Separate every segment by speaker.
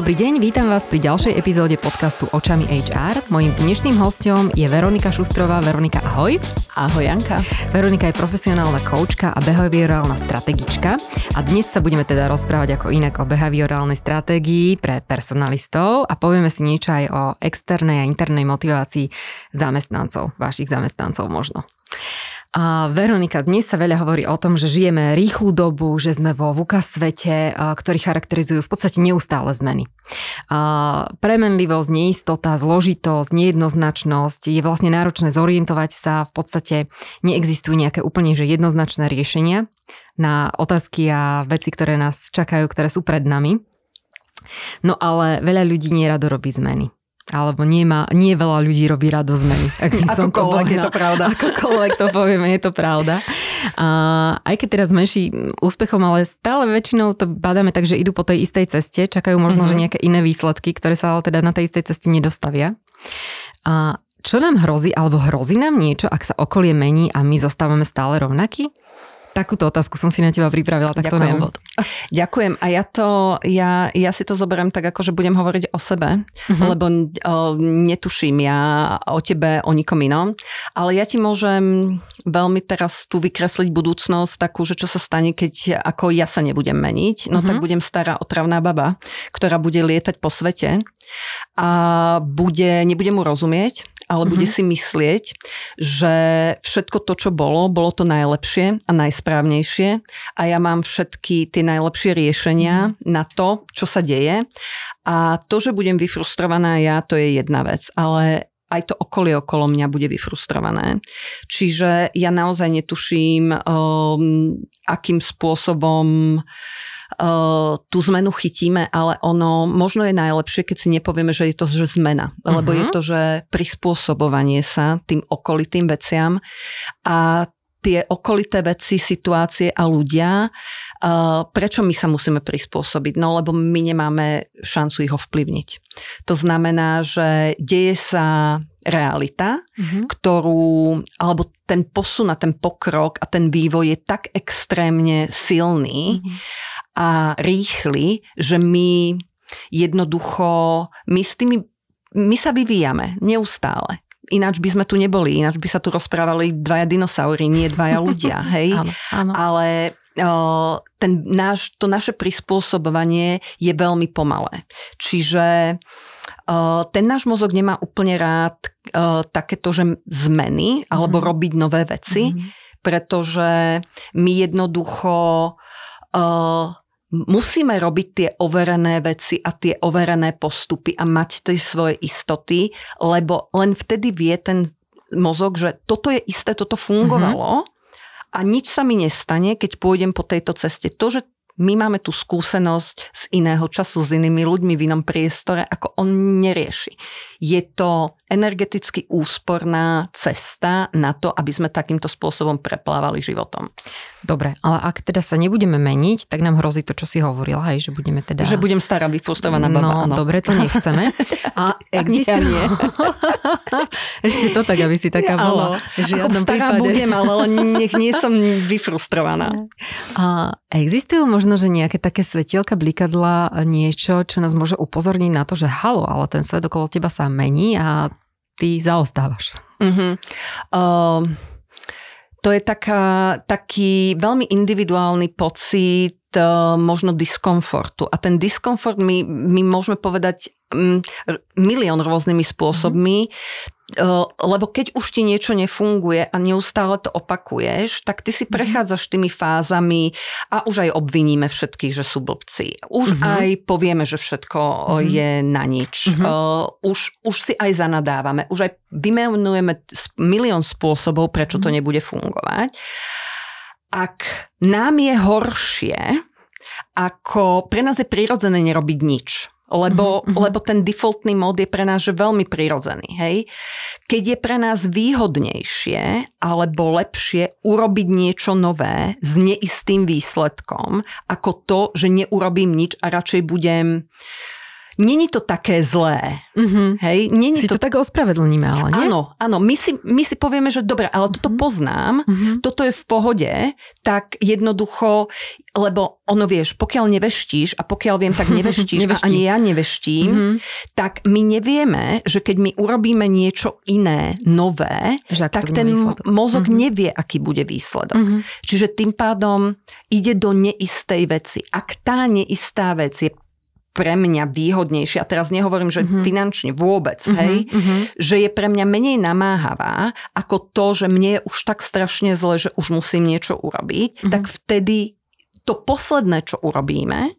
Speaker 1: Dobrý deň, vítam vás pri ďalšej epizóde podcastu Očami HR. Mojím dnešným hostom je Veronika Šustrová. Veronika, ahoj.
Speaker 2: Ahoj, Janka.
Speaker 1: Veronika je profesionálna koučka a behaviorálna strategička. A dnes sa budeme teda rozprávať ako inak o behaviorálnej stratégii pre personalistov a povieme si niečo aj o externej a internej motivácii zamestnancov, vašich zamestnancov možno. A Veronika, dnes sa veľa hovorí o tom, že žijeme rýchlu dobu, že sme vo VUKA svete, ktorý charakterizujú v podstate neustále zmeny. A premenlivosť, neistota, zložitosť, nejednoznačnosť, je vlastne náročné zorientovať sa, v podstate neexistujú nejaké úplne že jednoznačné riešenia na otázky a veci, ktoré nás čakajú, ktoré sú pred nami. No ale veľa ľudí nerado robí zmeny alebo nie, má, nie veľa ľudí robí rado zmeny.
Speaker 2: Ak Akokoľvek je to pravda.
Speaker 1: Akokoľvek to povieme, je to pravda. A aj keď teraz menší úspechom, ale stále väčšinou to badáme tak, že idú po tej istej ceste, čakajú možno, mm-hmm. že nejaké iné výsledky, ktoré sa ale teda na tej istej ceste nedostavia. A čo nám hrozí, alebo hrozí nám niečo, ak sa okolie mení a my zostávame stále rovnakí? Takúto otázku som si na teba pripravila takto Ďakujem. na úvod.
Speaker 2: Ďakujem a ja to, ja, ja si to zoberiem tak, ako že budem hovoriť o sebe, uh-huh. lebo o, netuším ja o tebe, o nikom inom, ale ja ti môžem veľmi teraz tu vykresliť budúcnosť takú, že čo sa stane, keď ako ja sa nebudem meniť, no uh-huh. tak mhm. budem stará otravná baba, ktorá bude lietať po svete a bude, nebude mu rozumieť ale mm-hmm. bude mhm. si myslieť, že všetko to, čo bolo, bolo to najlepšie a najsprávnejšie a ja mám všetky tie najlepšie riešenia mm-hmm. na to, čo sa deje. A to, že budem vyfrustrovaná ja, to je jedna vec, ale aj to okolie okolo mňa bude vyfrustrované. Čiže ja naozaj netuším, um, akým spôsobom uh, tú zmenu chytíme, ale ono možno je najlepšie, keď si nepovieme, že je to že zmena, lebo uh-huh. je mhm. to, že prispôsobovanie sa tým okolitým veciam a tie okolité veci, situácie a ľudia, uh, prečo my sa musíme prispôsobiť? No lebo my nemáme šancu ich ovplyvniť. To znamená, že deje sa realita, mm-hmm. ktorú, alebo ten posun a ten pokrok a ten vývoj je tak extrémne silný, mm-hmm a rýchly, že my jednoducho, my s tými, my sa vyvíjame neustále. Ináč by sme tu neboli, ináč by sa tu rozprávali dvaja dinosaury, nie dvaja ľudia, hej?
Speaker 1: áno, áno.
Speaker 2: Ale ten náš, to naše prispôsobovanie je veľmi pomalé. Čiže ten náš mozog nemá úplne rád takéto, že zmeny alebo mm. robiť nové veci, mm. pretože my jednoducho musíme robiť tie overené veci a tie overené postupy a mať tie svoje istoty, lebo len vtedy vie ten mozog, že toto je isté, toto fungovalo mm-hmm. a nič sa mi nestane, keď pôjdem po tejto ceste. To, že my máme tú skúsenosť z iného času, s inými ľuďmi v inom priestore, ako on nerieši. Je to energeticky úsporná cesta na to, aby sme takýmto spôsobom preplávali životom.
Speaker 1: Dobre, ale ak teda sa nebudeme meniť, tak nám hrozí to, čo si hovorila, hej, že budeme teda...
Speaker 2: Že budem stará vyfrustrovaná baba,
Speaker 1: No, áno. dobre, to nechceme. A existuje... nie. Ešte to tak, aby si taká bola.
Speaker 2: Žiadnom stará prípade. budem, ale nech nie som vyfrustrovaná.
Speaker 1: A existujú možno, že nejaké také svetielka, blikadla, niečo, čo nás môže upozorniť na to, že halo, ale ten svet okolo teba sa mení a ty zaostávaš.
Speaker 2: Uh-huh. Uh, to je taká, taký veľmi individuálny pocit uh, možno diskomfortu. A ten diskomfort my, my môžeme povedať milión rôznymi spôsobmi. Uh-huh lebo keď už ti niečo nefunguje a neustále to opakuješ, tak ty si mhm. prechádzaš tými fázami a už aj obviníme všetkých, že sú blbci. Už mm-hmm. aj povieme, že všetko mm-hmm. je na nič. Mm-hmm. Uh, už, už si aj zanadávame. Už aj vymenujeme milión spôsobov, prečo mm-hmm. to mhm. nebude fungovať. Ak nám je horšie, ako pre nás je prirodzené nerobiť nič lebo, mm-hmm. lebo ten defaultný mód je pre nás že veľmi prirodzený. Hej? Keď je pre nás výhodnejšie alebo lepšie urobiť niečo nové s neistým výsledkom, ako to, že neurobím nič a radšej budem není to také zlé.
Speaker 1: Mm-hmm.
Speaker 2: Hej, není
Speaker 1: si to... to tak ospravedlníme, ale nie?
Speaker 2: Áno, áno, my si, my si povieme, že dobre, ale toto mm-hmm. poznám, mm-hmm. toto je v pohode, tak jednoducho, lebo ono vieš, pokiaľ neveštíš a pokiaľ viem, tak neveštíš a ani ja neveštím, mm-hmm. tak my nevieme, že keď my urobíme niečo iné, nové, že tak ten výsledok. mozog mm-hmm. nevie, aký bude výsledok. Mm-hmm. Čiže tým pádom ide do neistej veci. Ak tá neistá vec je pre mňa výhodnejšia, teraz nehovorím, že mm-hmm. finančne vôbec, mm-hmm, hej, mm-hmm. že je pre mňa menej namáhavá ako to, že mne je už tak strašne zle, že už musím niečo urobiť, mm-hmm. tak vtedy to posledné, čo urobíme,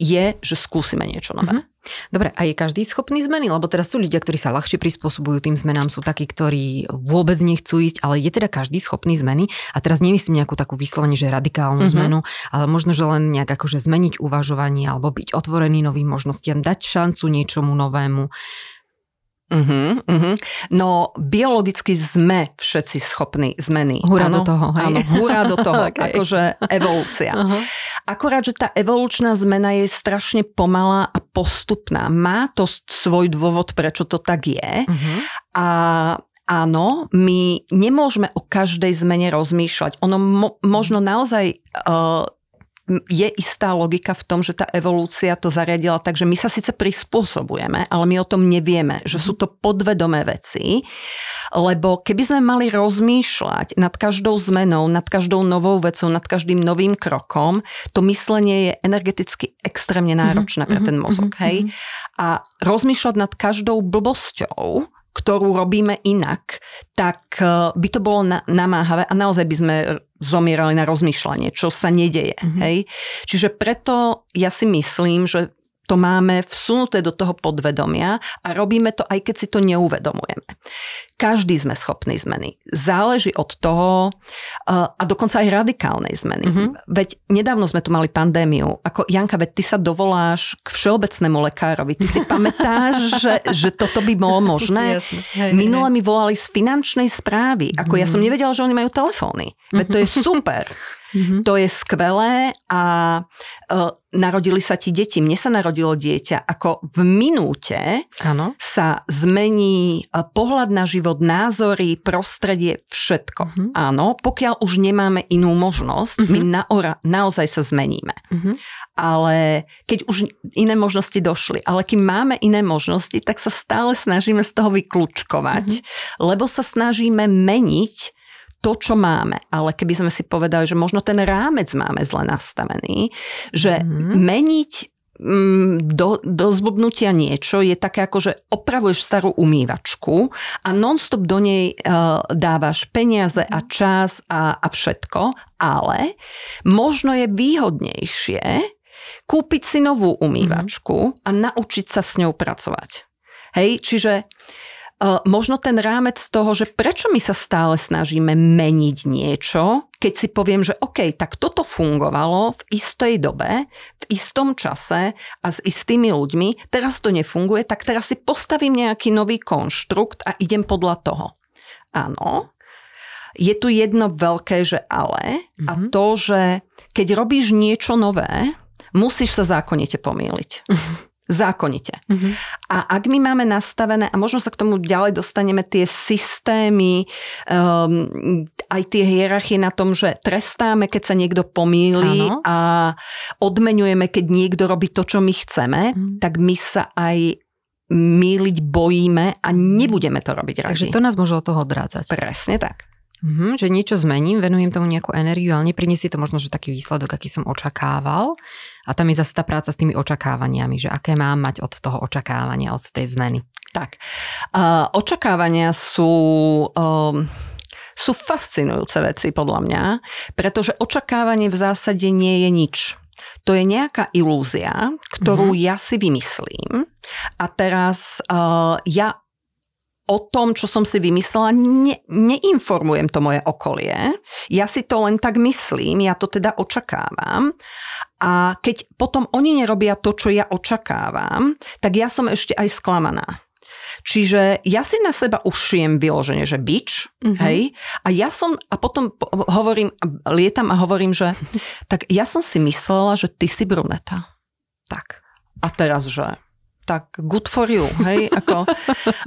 Speaker 2: je, že skúsime niečo nové. Mm-hmm.
Speaker 1: Dobre, a je každý schopný zmeny? Lebo teraz sú ľudia, ktorí sa ľahšie prispôsobujú tým zmenám, sú takí, ktorí vôbec nechcú ísť, ale je teda každý schopný zmeny. A teraz nemyslím nejakú takú vyslovene, že radikálnu mm-hmm. zmenu, ale možno, že len nejak akože zmeniť uvažovanie alebo byť otvorený novým možnostiam, dať šancu niečomu novému.
Speaker 2: Uh-huh, uh-huh. No biologicky sme všetci schopní zmeny.
Speaker 1: Hurá do toho, hej?
Speaker 2: Áno, hurá do toho, okay. akože evolúcia. Uh-huh. Akorát, že tá evolučná zmena je strašne pomalá a postupná. Má to svoj dôvod, prečo to tak je. Uh-huh. A áno, my nemôžeme o každej zmene rozmýšľať. Ono mo- možno naozaj uh, je istá logika v tom, že tá evolúcia to zariadila tak, že my sa síce prispôsobujeme, ale my o tom nevieme, že sú to podvedomé veci, lebo keby sme mali rozmýšľať nad každou zmenou, nad každou novou vecou, nad každým novým krokom, to myslenie je energeticky extrémne náročné pre ten mozog, hej? A rozmýšľať nad každou blbosťou, ktorú robíme inak, tak e, by to bolo namáhavé a naozaj by sme zomierali na rozmýšľanie, čo sa nedeje. Mm-hmm. Hej? Čiže preto ja si myslím, že to máme vsunuté do toho podvedomia a robíme to aj keď si to neuvedomujeme. Každý sme schopní zmeny. Záleží od toho uh, a dokonca aj radikálnej zmeny. Mm-hmm. Veď nedávno sme tu mali pandémiu. Ako Janka, veď ty sa dovoláš k všeobecnému lekárovi. Ty si pamätáš, že, že toto by bolo možné? Jasne. Hej, Minule hej. mi volali z finančnej správy. Ako mm-hmm. ja som mhm. nevedela, že oni majú telefóny. Veď to je super. Mm-hmm. To je skvelé a uh, narodili sa ti deti. Mne sa narodilo dieťa. Ako v minúte ano. sa zmení uh, pohľad na život, názory, prostredie, všetko. Mm-hmm. Áno, pokiaľ už nemáme inú možnosť, mm-hmm. my na, naozaj sa zmeníme. Mm-hmm ale keď už iné možnosti došli, ale keď máme iné možnosti, tak sa stále snažíme z toho vyklúčkovať, mm-hmm. lebo sa snažíme meniť to, čo máme. Ale keby sme si povedali, že možno ten rámec máme zle nastavený, že mm. meniť mm, do, do zblbnutia niečo je také ako, že opravuješ starú umývačku a nonstop do nej uh, dávaš peniaze a čas a, a všetko, ale možno je výhodnejšie kúpiť si novú umývačku mm. a naučiť sa s ňou pracovať. Hej, čiže možno ten rámec toho, že prečo my sa stále snažíme meniť niečo, keď si poviem, že OK, tak toto fungovalo v istej dobe, v istom čase a s istými ľuďmi, teraz to nefunguje, tak teraz si postavím nejaký nový konštrukt a idem podľa toho. Áno, je tu jedno veľké, že ale mm-hmm. a mhm. to, že keď robíš niečo nové, musíš sa zákonite pomýliť. zákonite. Mm-hmm. A ak my máme nastavené, a možno sa k tomu ďalej dostaneme, tie systémy, um, aj tie hierarchie na tom, že trestáme, keď sa niekto pomýli ano. a odmenujeme, keď niekto robí to, čo my chceme, mm. tak my sa aj míliť bojíme a nebudeme to robiť radi.
Speaker 1: Takže to nás môže od toho odrádzať.
Speaker 2: Presne tak.
Speaker 1: Mm-hmm, že niečo zmením, venujem tomu nejakú energiu, ale nepriniesie to možno, že taký výsledok, aký som očakával. A tam je zase tá práca s tými očakávaniami, že aké mám mať od toho očakávania, od tej zmeny.
Speaker 2: Tak. Uh, očakávania sú... Uh, sú fascinujúce veci podľa mňa, pretože očakávanie v zásade nie je nič. To je nejaká ilúzia, ktorú mm-hmm. ja si vymyslím a teraz uh, ja o tom, čo som si vymyslela, ne, neinformujem to moje okolie. Ja si to len tak myslím, ja to teda očakávam. A keď potom oni nerobia to, čo ja očakávam, tak ja som ešte aj sklamaná. Čiže ja si na seba ušijem vyloženie, že bič, mm-hmm. hej, a ja som, a potom hovorím, lietam a hovorím, že tak ja som si myslela, že ty si bruneta.
Speaker 1: Tak.
Speaker 2: A teraz, že tak good for you, hej? Ako,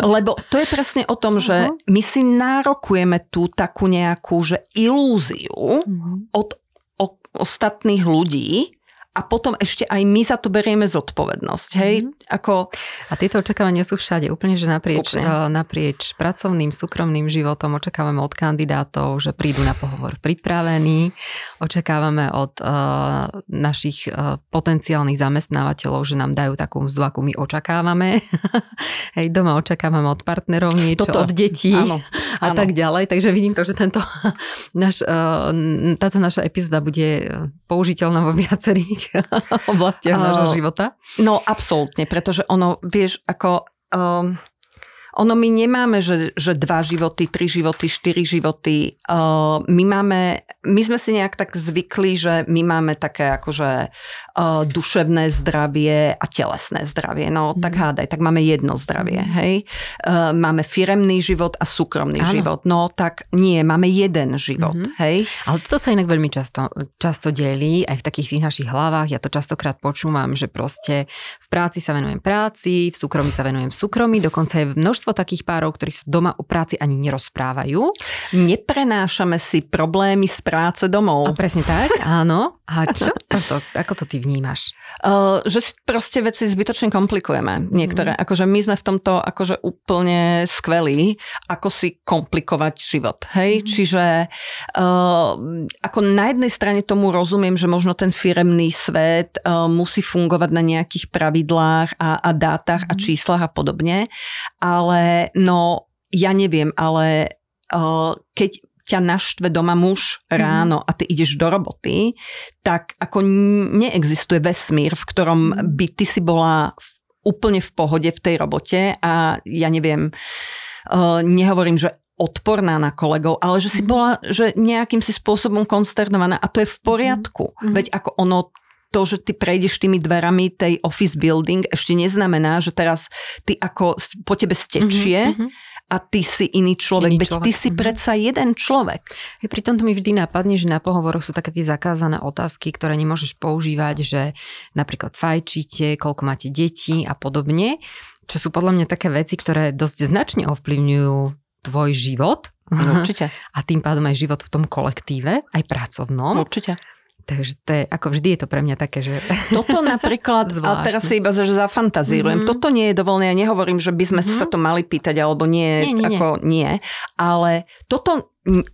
Speaker 2: lebo to je presne o tom, že uh-huh. my si nárokujeme tú takú nejakú, že ilúziu uh-huh. od o, ostatných ľudí, a potom ešte aj my za to berieme zodpovednosť. Hej? Mm-hmm. Ako...
Speaker 1: A tieto očakávania sú všade, úplne, že naprieč, úplne. Eh, naprieč pracovným, súkromným životom očakávame od kandidátov, že prídu na pohovor pripravení, očakávame od uh, našich uh, potenciálnych zamestnávateľov, že nám dajú takú mzdu, akú my očakávame. Hej, doma očakávame od partnerov niečo, Toto. od detí áno, a áno. tak ďalej. Takže vidím to, že tento naš, uh, táto naša epizóda bude použiteľná vo viacerých oblastiach uh, nášho života?
Speaker 2: No, absolútne, pretože ono, vieš, ako... Um, ono my nemáme, že, že dva životy, tri životy, štyri životy. Uh, my máme, my sme si nejak tak zvykli, že my máme také akože uh, duševné zdravie a telesné zdravie. No mm. tak hádaj, tak máme jedno zdravie, mm. hej. Uh, máme firemný život a súkromný Áno. život. No tak nie, máme jeden život, mm-hmm. hej.
Speaker 1: Ale toto sa inak veľmi často, často delí, aj v takých tých našich hlavách. Ja to častokrát počúvam, že proste v práci sa venujem práci, v súkromí sa venujem súkromí, dokonca je množstvo takých párov, ktorí sa doma o práci ani nerozprávajú.
Speaker 2: Neprenášame si problémy z práce domov.
Speaker 1: A presne tak, áno. A čo toto, ako to ty vnímaš?
Speaker 2: Uh, že si proste veci zbytočne komplikujeme. Niektoré, mm. akože my sme v tomto akože úplne skvelí, ako si komplikovať život. Hej, mm. čiže uh, ako na jednej strane tomu rozumiem, že možno ten firemný svet uh, musí fungovať na nejakých pravidlách a, a dátach mm. a číslach a podobne, ale ale no ja neviem, ale uh, keď ťa naštve doma muž mhm. ráno mm. a ty ideš do roboty, tak ako neexistuje vesmír, v ktorom mhm. by ty si bola úplne v pohode v tej robote a ja neviem, uh, nehovorím, že odporná na kolegov, ale že si mhm. bola že nejakým si spôsobom konsternovaná a to je v poriadku. Mm. Veď ako ono to, že ty prejdeš tými dverami tej office building, ešte neznamená, že teraz ty ako po tebe stečie mm-hmm. A ty si iný človek. Iný Veď človek. ty si mm-hmm. predsa jeden človek.
Speaker 1: Pri tomto mi vždy napadne, že na pohovoroch sú také tie zakázané otázky, ktoré nemôžeš používať, že napríklad fajčíte, koľko máte detí a podobne, čo sú podľa mňa také veci, ktoré dosť značne ovplyvňujú tvoj život.
Speaker 2: No, určite.
Speaker 1: A tým pádom aj život v tom kolektíve, aj pracovnom.
Speaker 2: Určite.
Speaker 1: Takže to je, ako vždy je to pre mňa také, že...
Speaker 2: Toto napríklad, a teraz si iba, že zafantazírujem, mm-hmm. toto nie je dovolené, ja nehovorím, že by sme mm-hmm. sa to mali pýtať, alebo nie, nie, nie ako nie. nie, ale toto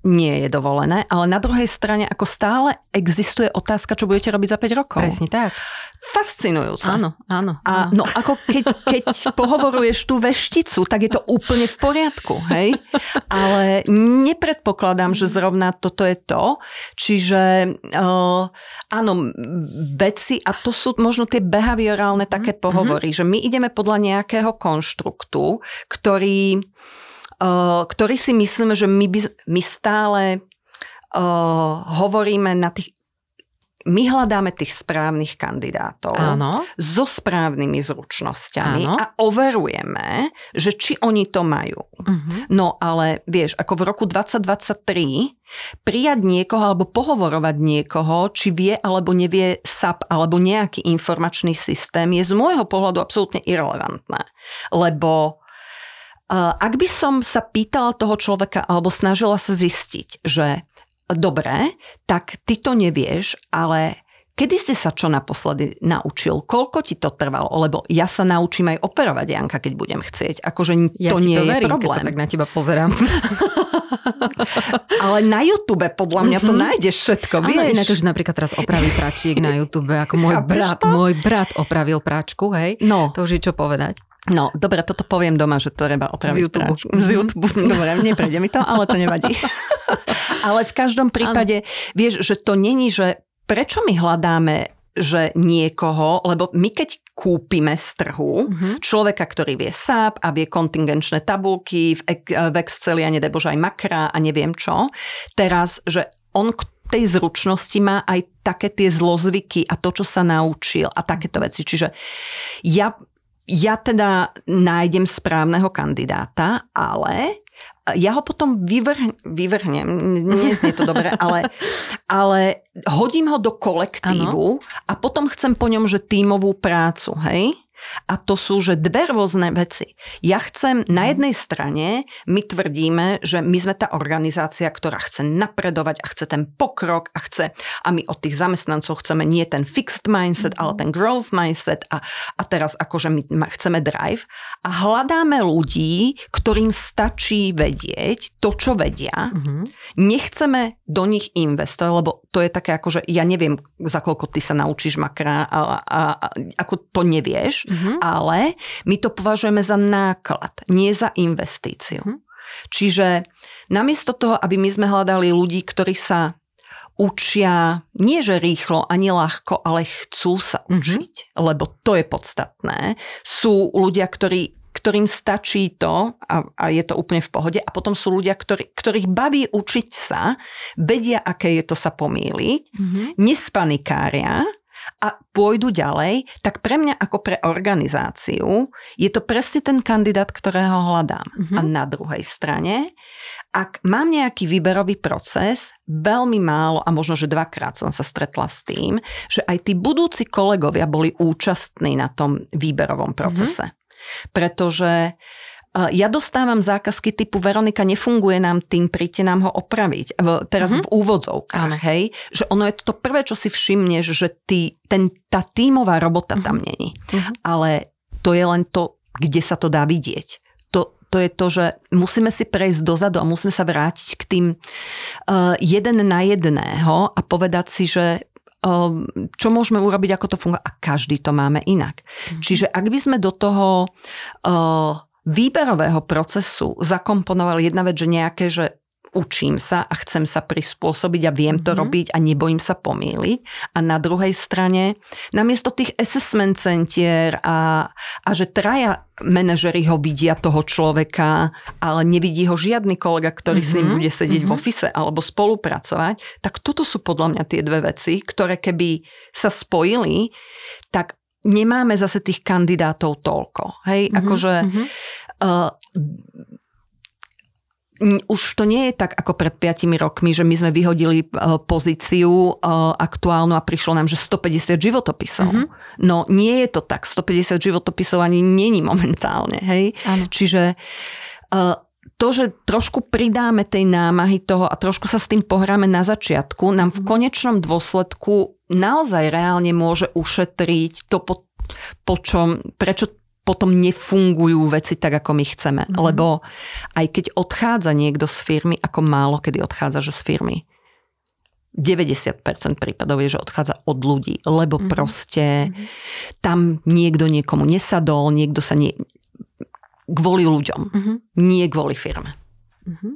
Speaker 2: nie je dovolené, ale na druhej strane ako stále existuje otázka, čo budete robiť za 5 rokov.
Speaker 1: Presne tak.
Speaker 2: Fascinujúce.
Speaker 1: Áno, áno.
Speaker 2: A no ako keď, keď pohovoruješ tú vešticu, tak je to úplne v poriadku, hej? Ale nepredpokladám, že zrovna toto je to. Čiže uh, áno, veci, a to sú možno tie behaviorálne také mhm, pohovory, mm-hmm. že my ideme podľa nejakého konštruktu, ktorý ktorý si myslíme, že my, by, my stále uh, hovoríme na tých my hľadáme tých správnych kandidátov
Speaker 1: Áno.
Speaker 2: so správnymi zručnosťami Áno. a overujeme, že či oni to majú. Uh-huh. No ale vieš, ako v roku 2023 prijať niekoho alebo pohovorovať niekoho, či vie alebo nevie SAP alebo nejaký informačný systém je z môjho pohľadu absolútne irrelevantné. Lebo ak by som sa pýtala toho človeka alebo snažila sa zistiť, že dobre, tak ty to nevieš, ale Kedy ste sa čo naposledy naučil? Koľko ti to trvalo? Lebo ja sa naučím aj operovať, Janka, keď budem chcieť. Akože
Speaker 1: ja
Speaker 2: to nie
Speaker 1: to
Speaker 2: verím, je problém.
Speaker 1: Keď sa tak na teba pozerám.
Speaker 2: Ale na YouTube podľa mňa to mm-hmm. nájdeš všetko, vieš. Ale
Speaker 1: inak už napríklad teraz opraví pračiek na YouTube, ako môj brat, môj brat opravil práčku, hej? No. To už je čo povedať.
Speaker 2: No, dobre, toto poviem doma, že to treba opraviť.
Speaker 1: Z YouTube.
Speaker 2: Práč. Z YouTube, dobre, neprejde mi to, ale to nevadí. ale v každom prípade, ano. vieš, že to není, že prečo my hľadáme že niekoho, lebo my keď kúpime z trhu uh-huh. človeka, ktorý vie SAP a vie kontingenčné tabulky v, v Exceli a nedaj Bože aj makra a neviem čo, teraz, že on k tej zručnosti má aj také tie zlozvyky a to, čo sa naučil a takéto veci. Čiže ja ja teda nájdem správneho kandidáta, ale ja ho potom vyvrhnem, vyvrhnem nie to dobre, ale, ale hodím ho do kolektívu ano. a potom chcem po ňom, že tímovú prácu, hej? A to sú, že dve rôzne veci. Ja chcem, na jednej strane my tvrdíme, že my sme tá organizácia, ktorá chce napredovať a chce ten pokrok a chce, a my od tých zamestnancov chceme nie ten fixed mindset, ale ten growth mindset a, a teraz akože my chceme drive a hľadáme ľudí, ktorým stačí vedieť to, čo vedia. Mm-hmm. Nechceme do nich investovať, lebo to je také ako, že ja neviem, za koľko ty sa naučíš makra a, a, a ako to nevieš, mm-hmm. ale my to považujeme za náklad, nie za investíciu. Mm-hmm. Čiže namiesto toho, aby my sme hľadali ľudí, ktorí sa učia nie že rýchlo ani ľahko, ale chcú sa mhm. učiť, mm-hmm. lebo to je podstatné. Sú ľudia, ktorí ktorým stačí to a, a je to úplne v pohode a potom sú ľudia, ktorí, ktorých baví učiť sa, vedia, aké je to sa pomýliť, mm-hmm. nespanikária a pôjdu ďalej, tak pre mňa ako pre organizáciu je to presne ten kandidát, ktorého hľadám. Mm-hmm. A na druhej strane, ak mám nejaký výberový proces, veľmi málo a možno, že dvakrát som sa stretla s tým, že aj tí budúci kolegovia boli účastní na tom výberovom procese. Mm-hmm. Pretože ja dostávam zákazky typu Veronika, nefunguje nám tým, príďte nám ho opraviť. Teraz uh-huh. v úvodzovkách, hej? Že ono je to prvé, čo si všimneš, že ty, ten, tá tímová robota uh-huh. tam není. Uh-huh. Ale to je len to, kde sa to dá vidieť. To, to je to, že musíme si prejsť dozadu a musíme sa vrátiť k tým uh, jeden na jedného a povedať si, že Ehm, čo môžeme urobiť, ako to funguje a každý to máme inak. Mm-hmm. Čiže ak by sme do toho uh, výberového procesu zakomponovali jedna vec, že nejaké, že učím sa a chcem sa prispôsobiť a viem to mm-hmm. robiť a nebojím sa pomýliť. A na druhej strane, namiesto tých assessment centier a, a že traja manažeri ho vidia toho človeka, ale nevidí ho žiadny kolega, ktorý mm-hmm. s ním mhm. bude sedieť mm-hmm. v ofise alebo spolupracovať, tak toto sú podľa mňa tie dve veci, ktoré keby sa spojili, tak nemáme zase tých kandidátov toľko. Hej, mm-hmm. akože mm-hmm. Uh, už to nie je tak ako pred 5 rokmi, že my sme vyhodili e, pozíciu e, aktuálnu a prišlo nám, že 150 životopisov. Mm-hmm. No nie je to tak. 150 životopisov ani není momentálne. Hej? Čiže e, to, že trošku pridáme tej námahy toho a trošku sa s tým pohráme na začiatku, nám v mhm. konečnom dôsledku naozaj reálne môže ušetriť to, po, po čom, prečo potom nefungujú veci tak, ako my chceme. Mm-hmm. Lebo aj keď odchádza niekto z firmy, ako málo kedy odchádza, že z firmy. 90% prípadov je, že odchádza od ľudí, lebo mm-hmm. proste mm-hmm. tam niekto niekomu nesadol, niekto sa nie... kvôli ľuďom, mm-hmm. nie kvôli firme. Mm-hmm.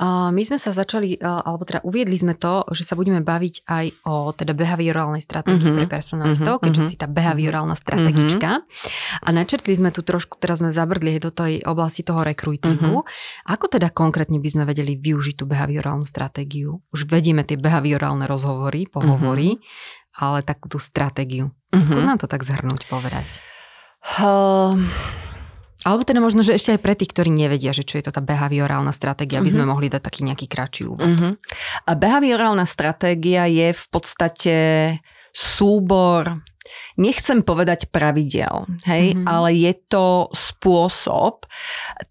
Speaker 1: My sme sa začali, alebo teda uviedli sme to, že sa budeme baviť aj o teda behaviorálnej stratégii mm-hmm. pre personalistov, mm-hmm. keďže mhm. si tá behaviorálna mhm. strategička. Mm-hmm. A načrtli sme tu trošku, teraz sme zabrdli do tej oblasti toho rekrutingu. Mm-hmm. Ako teda konkrétne by sme vedeli využiť tú behaviorálnu stratégiu? Už vedieme tie behaviorálne rozhovory, pohovory, mm-hmm. ale takú tú stratégiu. Mm-hmm. Skús nám to tak zhrnúť, povedať. Uh... Alebo teda možno, že ešte aj pre tých, ktorí nevedia, že čo je to tá behaviorálna stratégia, aby sme uh-huh. mohli dať taký nejaký kratší úvod. Uh-huh.
Speaker 2: A behaviorálna stratégia je v podstate súbor nechcem povedať pravidel, hej, mm-hmm. ale je to spôsob.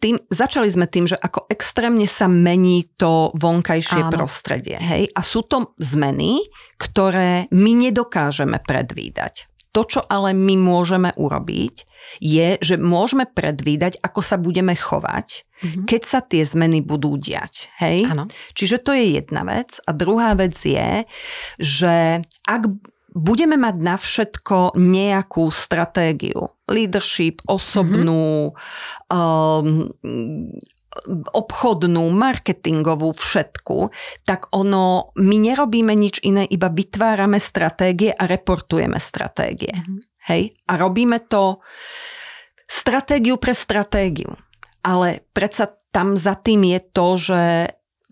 Speaker 2: Tým, začali sme tým, že ako extrémne sa mení to vonkajšie Áno. prostredie, hej, a sú to zmeny, ktoré my nedokážeme predvídať. To, čo ale my môžeme urobiť, je, že môžeme predvídať, ako sa budeme chovať, mm-hmm. keď sa tie zmeny budú diať. Hej? Ano. Čiže to je jedna vec. A druhá vec je, že ak budeme mať na všetko nejakú stratégiu, leadership, osobnú, mm-hmm. um, obchodnú, marketingovú, všetku, tak ono, my nerobíme nič iné, iba vytvárame stratégie a reportujeme stratégie. Mm-hmm. Hej? A robíme to stratégiu pre stratégiu. Ale predsa tam za tým je to, že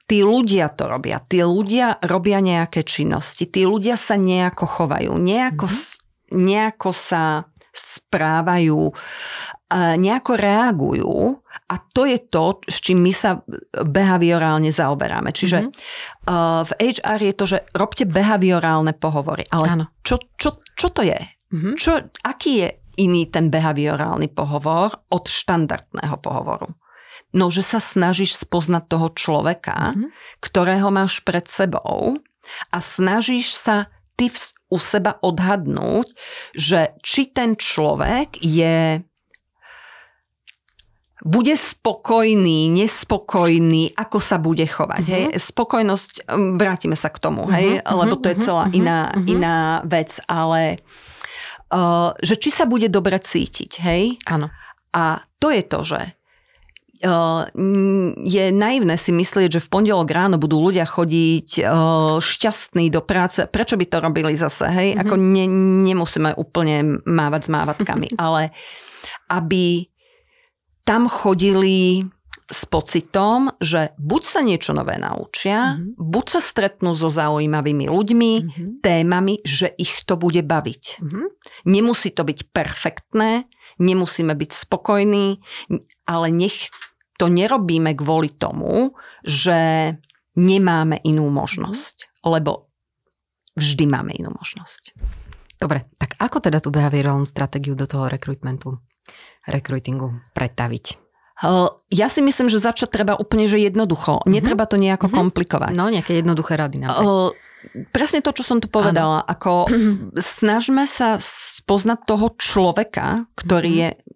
Speaker 2: tí ľudia to robia. Tí ľudia robia nejaké činnosti. Tí ľudia sa nejako chovajú. Nejako, mm-hmm. nejako sa správajú, nejako reagujú a to je to, s čím my sa behaviorálne zaoberáme. Čiže mm-hmm. v HR je to, že robte behaviorálne pohovory. Ale čo, čo, čo to je? Mm-hmm. Čo, aký je iný ten behaviorálny pohovor od štandardného pohovoru? No, že sa snažíš spoznať toho človeka, mm-hmm. ktorého máš pred sebou a snažíš sa ty v, u seba odhadnúť, že či ten človek je bude spokojný, nespokojný, ako sa bude chovať. Uh-huh. Hej? Mhm. Spokojnosť, vrátime sa k tomu, hej? Uh-huh, lebo to je celá uh-huh, iná, uh-huh. iná vec, ale uh, že či sa bude dobre cítiť, hej?
Speaker 1: Áno.
Speaker 2: A to je to, že je naivné si myslieť, že v pondelok ráno budú ľudia chodiť šťastní do práce. Prečo by to robili zase? Hej? Mm-hmm. Ako ne, nemusíme úplne mávať s mávatkami, ale aby tam chodili s pocitom, že buď sa niečo nové naučia, mm-hmm. buď sa stretnú so zaujímavými ľuďmi, mm-hmm. témami, že ich to bude baviť. Mm-hmm. Nemusí to byť perfektné, nemusíme byť spokojní, ale nech to nerobíme kvôli tomu, že nemáme inú možnosť, mm. lebo vždy máme inú možnosť.
Speaker 1: Dobre, tak ako teda tú behaviorálnu stratégiu do toho rekrutmentu, rekrutingu pretaviť?
Speaker 2: Ja si myslím, že začať treba úplne, že jednoducho. Mm-hmm. Netreba to nejako mm-hmm. komplikovať.
Speaker 1: No, nejaké jednoduché rady. Uh,
Speaker 2: presne to, čo som tu povedala. Ano. Ako snažme sa spoznať toho človeka, ktorý mm-hmm. je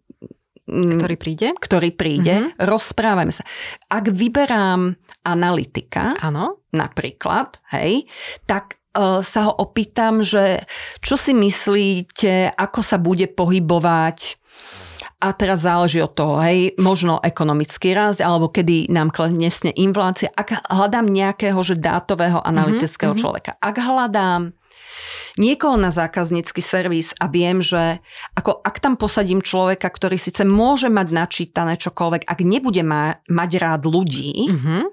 Speaker 1: ktorý príde?
Speaker 2: Ktorý príde, mm-hmm. rozprávame sa. Ak vyberám analytika,
Speaker 1: ano.
Speaker 2: napríklad, hej, tak uh, sa ho opýtam, že čo si myslíte, ako sa bude pohybovať a teraz záleží od toho, hej, možno ekonomický rast, alebo kedy nám klesne inflácia. Ak hľadám nejakého, že dátového analytického mm-hmm. človeka, ak hľadám niekoho na zákaznícky servis a viem, že ako ak tam posadím človeka, ktorý síce môže mať načítané čokoľvek, ak nebude ma, mať rád ľudí, mm-hmm.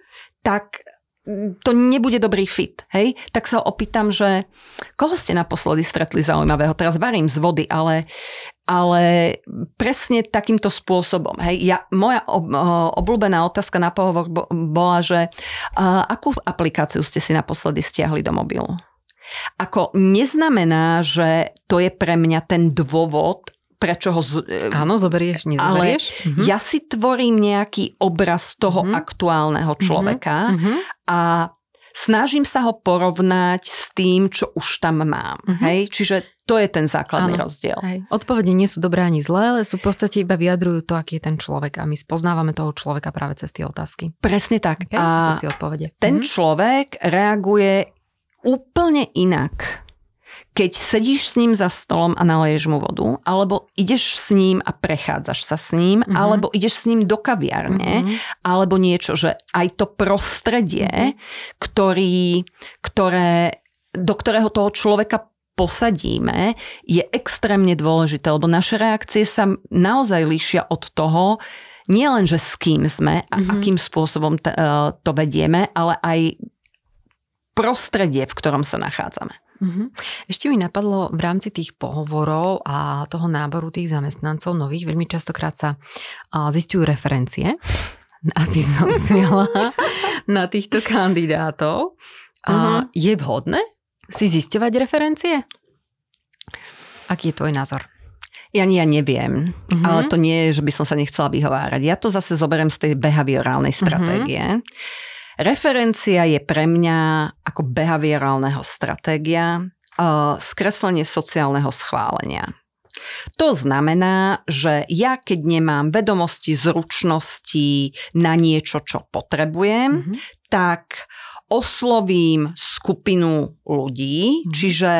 Speaker 2: tak to nebude dobrý fit, hej? Tak sa opýtam, že koho ste naposledy stretli zaujímavého? Teraz varím z vody, ale, ale presne takýmto spôsobom, hej? Ja, moja ob, obľúbená otázka na pohovor bola, že uh, akú aplikáciu ste si naposledy stiahli do mobilu? Ako neznamená, že to je pre mňa ten dôvod, prečo ho... Z...
Speaker 1: Áno, zoberieš, nezoberieš.
Speaker 2: Ale mhm. ja si tvorím nejaký obraz toho mhm. aktuálneho mhm. človeka mhm. a snažím sa ho porovnať s tým, čo už tam mám. Mhm. Hej? Čiže to je ten základný Áno, rozdiel.
Speaker 1: Hej. Odpovede nie sú dobré ani zlé, ale sú v podstate iba vyjadrujú to, aký je ten človek a my spoznávame toho človeka práve cez tie otázky.
Speaker 2: Presne tak.
Speaker 1: Okay? A cez tie odpovede.
Speaker 2: Ten mm-hmm. človek reaguje úplne inak, keď sedíš s ním za stolom a naleješ mu vodu, alebo ideš s ním a prechádzaš sa s ním, mm-hmm. alebo ideš s ním do kaviarne, mm-hmm. alebo niečo, že aj to prostredie, mm-hmm. ktorý, ktoré, do ktorého toho človeka posadíme, je extrémne dôležité, lebo naše reakcie sa naozaj líšia od toho, nie len, že s kým sme a mm-hmm. akým spôsobom t- eh, to vedieme, ale aj prostredie, v ktorom sa nachádzame.
Speaker 1: Mm-hmm. Ešte mi napadlo v rámci tých pohovorov a toho náboru tých zamestnancov nových, veľmi častokrát sa zistujú referencie a ty som smiala na týchto kandidátov. A mm-hmm. Je vhodné si zisťovať referencie? Aký je tvoj názor?
Speaker 2: Ja, ja neviem, mm-hmm. ale to nie je, že by som sa nechcela vyhovárať. Ja to zase zoberiem z tej behaviorálnej mhm. stratégie. Mm-hmm Referencia je pre mňa ako behaviorálneho stratégia uh, skreslenie sociálneho schválenia. To znamená, že ja keď nemám vedomosti, zručnosti na niečo, čo potrebujem, mm-hmm. tak oslovím skupinu ľudí, mm-hmm. čiže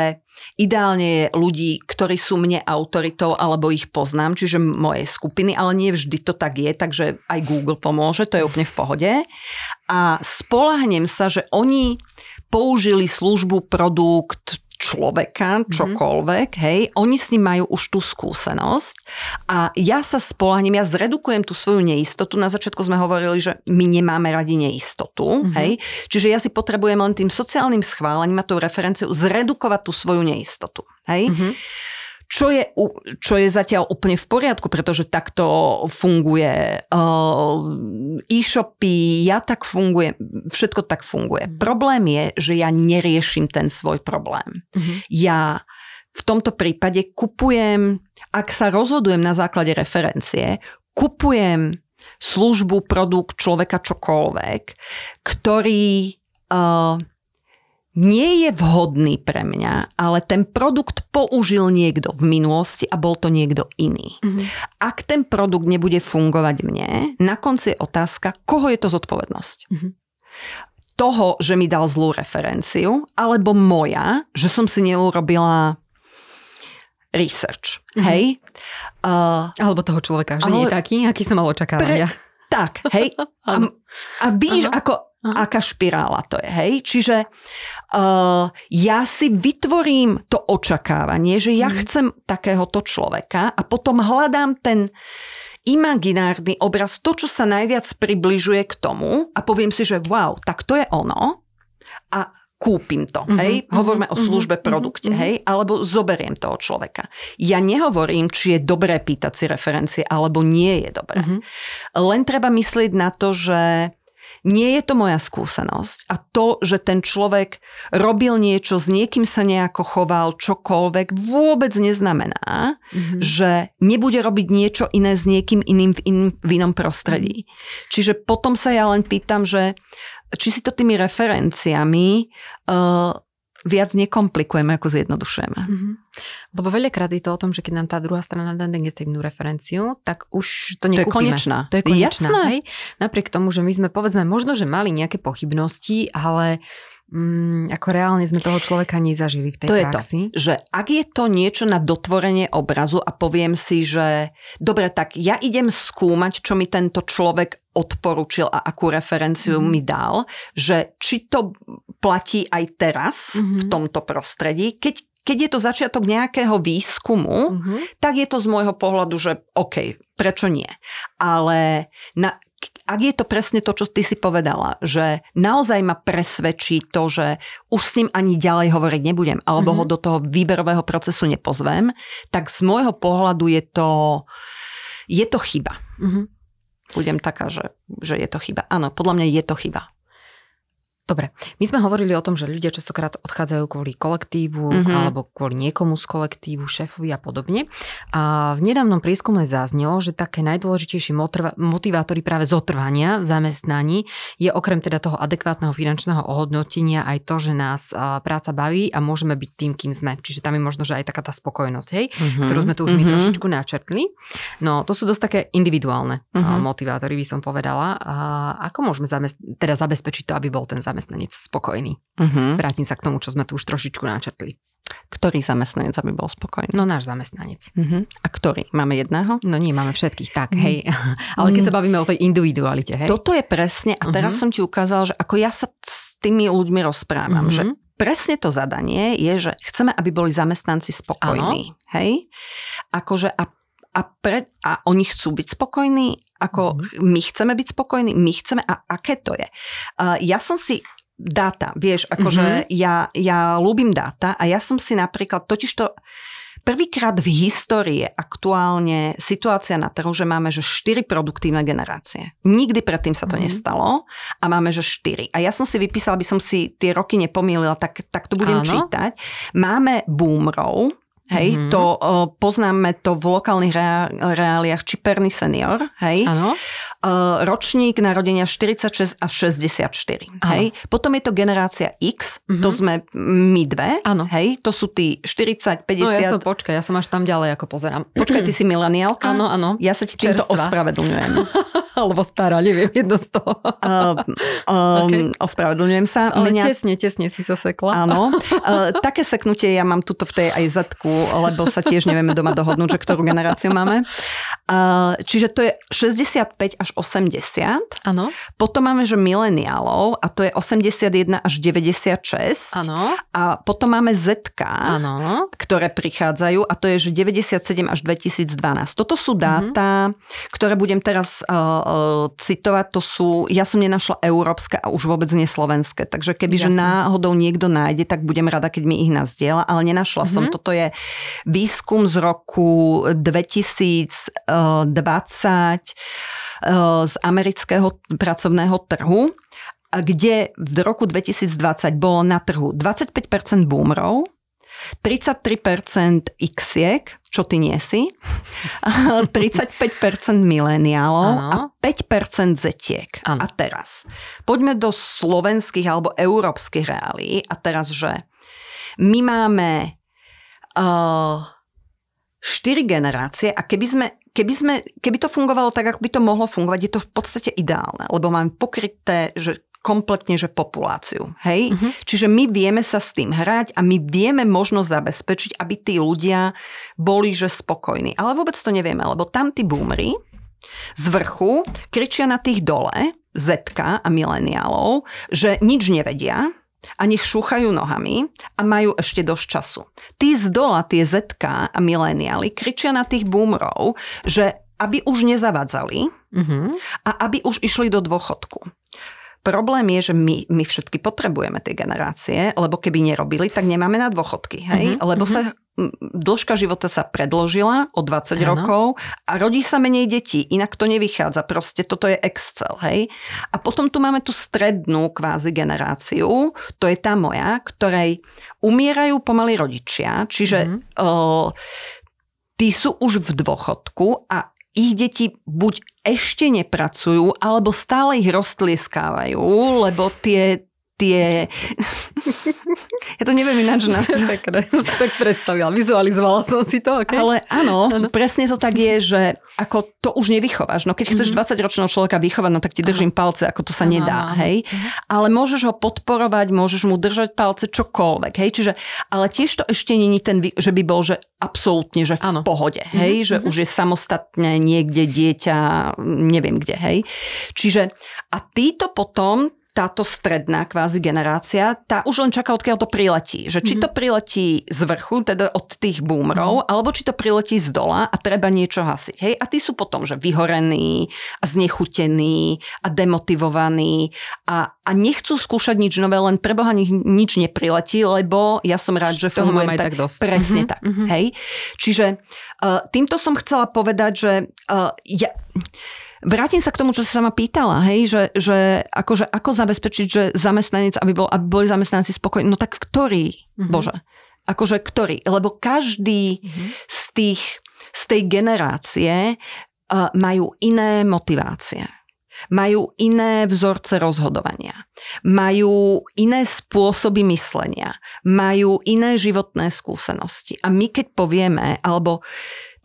Speaker 2: Ideálne je ľudí, ktorí sú mne autoritou alebo ich poznám, čiže mojej skupiny, ale nie vždy to tak je, takže aj Google pomôže, to je úplne v pohode. A spolahnem sa, že oni použili službu, produkt, človeka, mhm. čokoľvek, mm-hmm. hej, oni s ním majú už tú skúsenosť a ja sa spolahnem, ja zredukujem tú svoju neistotu. Na začiatku sme hovorili, že my nemáme radi neistotu, mm-hmm. hej, čiže ja si potrebujem len tým sociálnym schválením a tou referenciou zredukovať tú svoju neistotu, hej. Mm-hmm čo je, čo je zatiaľ úplne v poriadku, pretože takto funguje uh, e-shopy, ja tak fungujem, všetko tak funguje. Mm. Problém je, že ja neriešim ten svoj problém. Mm-hmm. Ja v tomto prípade kupujem, ak sa rozhodujem na základe referencie, kupujem službu, produkt, človeka, čokoľvek, ktorý uh, nie je vhodný pre mňa, ale ten produkt použil niekto v minulosti a bol to niekto iný. Mm-hmm. Ak ten produkt nebude fungovať mne, na konci je otázka, koho je to zodpovednosť. Mm-hmm. Toho, že mi dal zlú referenciu, alebo moja, že som si neurobila research. Mm-hmm. Hej?
Speaker 1: Uh, alebo toho človeka, že ale, nie je taký, aký som mal očakávať.
Speaker 2: Pre, tak, hej. A, a vidíš, ako, Aha. aká špirála to je, hej? Čiže uh, ja si vytvorím to očakávanie, že ja hmm. chcem takéhoto človeka a potom hľadám ten imaginárny obraz, to, čo sa najviac približuje k tomu a poviem si, že wow, tak to je ono a kúpim to, uh-huh, hej, uh-huh, hovoríme o mhm, službe, uh-huh, produkte, uh-huh. hej, alebo zoberiem toho človeka. Ja nehovorím, či je dobré pýtať si referencie, alebo nie je dobré. Uh-huh. Len treba myslieť na to, že nie je to moja skúsenosť a to, že ten človek robil niečo, s niekým sa nejako choval, čokoľvek, vôbec neznamená, mm-hmm. že nebude robiť niečo iné s niekým iným v, iným, v inom prostredí. Mm-hmm. Čiže potom sa ja len pýtam, že či si to tými referenciami uh, viac nekomplikujeme, ako zjednodušujeme. Mm-hmm.
Speaker 1: Lebo veľakrát je to o tom, že keď nám tá druhá strana dá negatívnu referenciu, tak už to nekúpime.
Speaker 2: To je konečná.
Speaker 1: To je konečná. Hej? Napriek tomu, že my sme povedzme možno, že mali nejaké pochybnosti, ale mm, ako reálne sme toho človeka nezažili v tej
Speaker 2: to
Speaker 1: praxi.
Speaker 2: Je to, že ak je to niečo na dotvorenie obrazu a poviem si, že dobre, tak ja idem skúmať, čo mi tento človek odporučil a akú referenciu mm. mi dal, že či to platí aj teraz mm-hmm. v tomto prostredí. Keď, keď je to začiatok nejakého výskumu, mm-hmm. tak je to z môjho pohľadu, že OK, prečo nie? Ale na, ak je to presne to, čo ty si povedala, že naozaj ma presvedčí to, že už s ním ani ďalej hovoriť nebudem, alebo mm-hmm. ho do toho výberového procesu nepozvem, tak z môjho pohľadu je to, je to chyba. Mm-hmm. Budem taká, že, že je to chyba. Áno, podľa mňa je to chyba.
Speaker 1: Dobre, my sme hovorili o tom, že ľudia častokrát odchádzajú kvôli kolektívu mm-hmm. alebo kvôli niekomu z kolektívu, šéfovi a podobne. A v nedávnom prieskume zaznelo, že také najdôležitejšie motivátory práve zotrvania v zamestnaní je okrem teda toho adekvátneho finančného ohodnotenia aj to, že nás práca baví a môžeme byť tým, kým sme. Čiže tam je možno, že aj taká tá spokojnosť, hej, mm-hmm. ktorú sme tu už mm-hmm. my trošičku načrtli. No, to sú dosť také individuálne mm-hmm. motivátory, by som povedala. A ako môžeme zamest- teda zabezpečiť to, aby bol ten zamestnanec zamestnanec spokojný. Uh-huh. Vrátim sa k tomu, čo sme tu už trošičku načrtli.
Speaker 2: Ktorý zamestnanec aby bol spokojný?
Speaker 1: No náš zamestnanec.
Speaker 2: Uh-huh. A ktorý? Máme jedného?
Speaker 1: No nie, máme všetkých, tak, uh-huh. hej. Ale keď sa bavíme o tej individualite, hej.
Speaker 2: Toto je presne, a teraz uh-huh. som ti ukázal, že ako ja sa s tými ľuďmi rozprávam, uh-huh. že presne to zadanie je, že chceme, aby boli zamestnanci spokojní. Ano. Hej? Akože a a, pre, a oni chcú byť spokojní, ako mm-hmm. my chceme byť spokojní, my chceme, a aké to je. Uh, ja som si dáta, vieš, akože mm-hmm. ja, ja ľúbim dáta a ja som si napríklad, totiž to prvýkrát v histórii aktuálne situácia na trhu, že máme že 4 produktívne generácie. Nikdy predtým sa to mm-hmm. nestalo a máme že 4. A ja som si vypísala, aby som si tie roky nepomýlila, tak, tak to budem Áno. čítať. Máme boomerov, Hej, mm-hmm. to uh, poznáme to v lokálnych rea- reáliách Čiperny senior, hej. Áno. Uh, ročník narodenia 46 až 64, Áno. hej. Potom je to generácia X, mm-hmm. to sme my dve, Áno. hej. To sú tí 40, 50... No
Speaker 1: ja som, počkaj, ja som až tam ďalej, ako pozerám.
Speaker 2: Počkaj, ty si mileniálka?
Speaker 1: Áno, áno.
Speaker 2: Ja sa ti týmto ospravedlňujem.
Speaker 1: Alebo stará, neviem, jedno z toho. Uh,
Speaker 2: um, okay. Ospravedlňujem sa.
Speaker 1: Ale Mňa... tesne, tesne si sa sekla.
Speaker 2: Áno. Uh, také seknutie ja mám tuto v tej aj zadku, lebo sa tiež nevieme doma dohodnúť, že ktorú generáciu máme. Uh, čiže to je 65 až 80.
Speaker 1: Áno.
Speaker 2: Potom máme, že mileniálov a to je 81 až 96.
Speaker 1: Áno.
Speaker 2: A potom máme ZK,
Speaker 1: Áno.
Speaker 2: ktoré prichádzajú a to je, že 97 až 2012. Toto sú dáta, mm-hmm. ktoré budem teraz uh, citovať, to sú, ja som nenašla európske a už vôbec nie slovenské, takže keby, že náhodou niekto nájde, tak budem rada, keď mi ich nazdieľa, ale nenašla mm-hmm. som. Mhm. Toto je výskum z roku 2020 z amerického pracovného trhu, kde v roku 2020 bolo na trhu 25% boomerov, 33% X-iek, čo ty nie si, 35% mileniálov a 5% zetiek. Ano. A teraz, poďme do slovenských alebo európskych reálí a teraz, že my máme uh, 4 generácie a keby sme keby, sme, keby to fungovalo tak, ako by to mohlo fungovať, je to v podstate ideálne, lebo máme pokryté, že kompletne, že populáciu. Hej? Uh-huh. Čiže my vieme sa s tým hrať a my vieme možno zabezpečiť, aby tí ľudia boli že spokojní. Ale vôbec to nevieme, lebo tam tí boomery z vrchu kričia na tých dole, zetka a mileniálov, že nič nevedia, a nech šúchajú nohami a majú ešte dosť času. Tí z dola, tie zetka a mileniály kričia na tých boomerov, že aby už nezavadzali uh-huh. a aby už išli do dôchodku. Problém je, že my, my všetky potrebujeme tie generácie, lebo keby nerobili, tak nemáme na dôchodky. Hej? Uh-huh, lebo uh-huh. sa dĺžka života sa predložila o 20 ano. rokov a rodí sa menej detí, inak to nevychádza. Proste toto je Excel, hej. A potom tu máme tú strednú kvázi generáciu, to je tá moja, ktorej umierajú pomaly rodičia, čiže mm. o, tí sú už v dôchodku a ich deti buď ešte nepracujú, alebo stále ich roztlieskávajú, lebo tie tie... ja to neviem ináč na
Speaker 1: Pekne, tak predstavila, vizualizovala som si to, okay?
Speaker 2: Ale áno, ano. presne to tak je, že ako to už nevychováš. No keď chceš mm-hmm. 20-ročného človeka vychovať, no tak ti držím Aha. palce, ako to sa nedá, hej? Uh-huh. Ale môžeš ho podporovať, môžeš mu držať palce, čokoľvek, hej? Čiže, ale tiež to ešte není ten, že by bol, že absolútne, že v ano. pohode, hej? Mm-hmm. Že mm-hmm. už je samostatne niekde dieťa, neviem kde, hej? Čiže a títo potom táto stredná kvázi generácia, tá už len čaká, odkiaľ to priletí. Že či to priletí z vrchu, teda od tých boomerov, mm-hmm. alebo či to priletí z dola a treba niečo hasiť. Hej? A tí sú potom, že vyhorení a znechutení a demotivovaní a, a nechcú skúšať nič nové, len pre Boha nich nič nepriletí, lebo ja som rád, že fungujem tak, tak dosť. presne mm-hmm. tak. Mm-hmm. Hej? Čiže uh, týmto som chcela povedať, že uh, ja Vrátim sa k tomu, čo si sa ma pýtala, hej, že, že akože, ako zabezpečiť, že zamestnanec, aby, bol, aby boli zamestnanci spokojní. No tak ktorý, mm-hmm. Bože? Akože ktorý? Lebo každý mm-hmm. z, tých, z tej generácie uh, majú iné motivácie. Majú iné vzorce rozhodovania, majú iné spôsoby myslenia, majú iné životné skúsenosti. A my keď povieme, alebo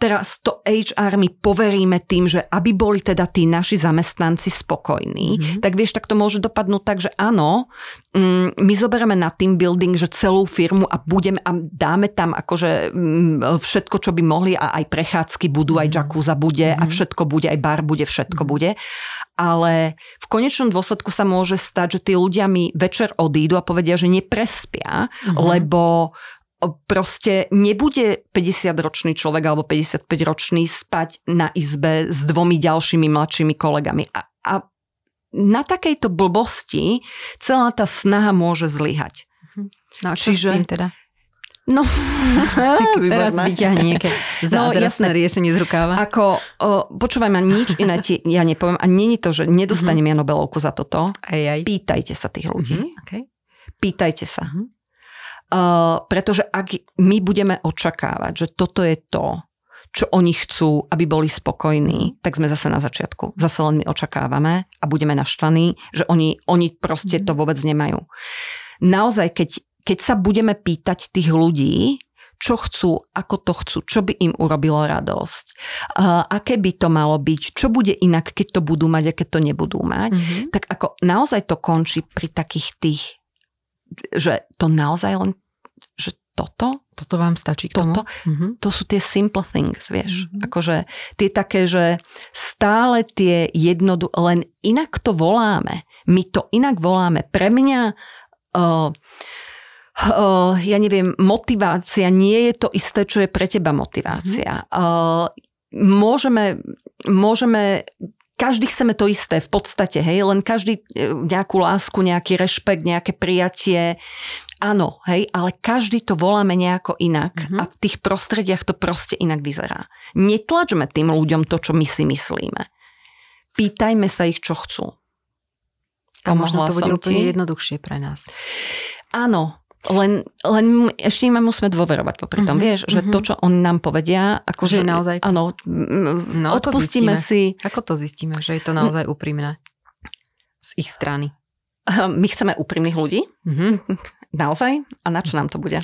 Speaker 2: teraz to HR my poveríme tým, že aby boli teda tí naši zamestnanci spokojní, mm-hmm. tak vieš, tak to môže dopadnúť tak, že áno, mm, my zoberieme na team building, že celú firmu a budeme a dáme tam akože mm, všetko, čo by mohli a aj prechádzky budú, aj mhm. jacuzza bude mm-hmm. a mhm. všetko bude, aj bar bude, všetko mm-hmm. bude. Ale v konečnom dôsledku sa môže stať, že tí ľudia mi večer odídu a povedia, že neprespia, mm-hmm. lebo proste nebude 50-ročný človek alebo 55-ročný spať na izbe s dvomi ďalšími mladšími kolegami. A, a na takejto blbosti celá tá snaha môže zlyhať.
Speaker 1: Mhm. No a čo Čiže, s tým teda?
Speaker 2: No,
Speaker 1: teraz vyťahne nejaké no, zázračné no, riešenie z rukáva.
Speaker 2: Ako, o, počúvaj ma, nič iné ti ja nepoviem. A není to, že nedostanem mm-hmm. ja Nobelovku za toto.
Speaker 1: Aj, aj.
Speaker 2: Pýtajte sa tých ľudí.
Speaker 1: Mm-hmm. Okay.
Speaker 2: Pýtajte sa. Mm-hmm. Uh, pretože ak my budeme očakávať, že toto je to, čo oni chcú, aby boli spokojní, tak sme zase na začiatku. Zase len my očakávame a budeme naštvaní, že oni, oni proste mhm. to vôbec nemajú. Naozaj, keď, keď sa budeme pýtať tých ľudí, čo chcú, ako to chcú, čo by im urobilo radosť, uh, aké by to malo byť, čo bude inak, keď to budú mať a keď to nebudú mať, mm-hmm. tak ako naozaj to končí pri takých tých, že to naozaj len toto.
Speaker 1: Toto vám stačí k
Speaker 2: toto, Mm-hmm. To sú tie simple things, vieš. Mm-hmm. Akože tie také, že stále tie jednodu, len inak to voláme. My to inak voláme. Pre mňa uh, uh, ja neviem, motivácia nie je to isté, čo je pre teba motivácia. Mm-hmm. Uh, môžeme, môžeme každý chceme to isté v podstate, hej, len každý nejakú lásku, nejaký rešpekt, nejaké prijatie, Áno, hej, ale každý to voláme nejako inak mm-hmm. a v tých prostrediach to proste inak vyzerá. Netlačme tým ľuďom to, čo my si myslíme. Pýtajme sa ich, čo chcú.
Speaker 1: A možno to bude úplne ti? jednoduchšie pre nás.
Speaker 2: Áno, Len, len ešte im musíme dôverovať popri tom, mm-hmm, vieš, že mm-hmm. to, čo oni nám povedia,
Speaker 1: akože naozaj...
Speaker 2: Áno, no, odpustíme si.
Speaker 1: Ako to zistíme, že je to naozaj úprimné z ich strany?
Speaker 2: My chceme úprimných ľudí. Mm-hmm. Naozaj? A na čo nám to bude?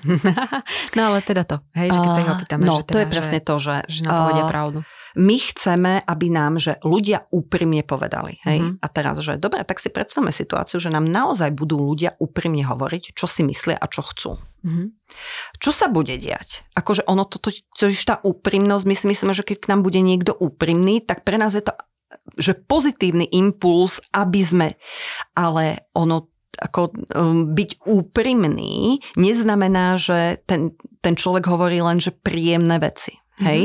Speaker 1: no ale teda to, hej, že keď sa ich opýtame,
Speaker 2: no,
Speaker 1: že teda,
Speaker 2: to je presne
Speaker 1: že,
Speaker 2: to, že...
Speaker 1: Že nám povedia uh, pravdu.
Speaker 2: My chceme, aby nám, že ľudia úprimne povedali, hej, mm-hmm. a teraz, že dobre, tak si predstavme situáciu, že nám naozaj budú ľudia úprimne hovoriť, čo si myslia a čo chcú. Mm-hmm. Čo sa bude diať? Akože ono, to, to, to, to tá úprimnosť, my si myslíme, že keď k nám bude niekto úprimný, tak pre nás je to že pozitívny impuls, aby sme, ale ono ako um, byť úprimný neznamená, že ten, ten človek hovorí len, že príjemné veci. Mm-hmm. Hej?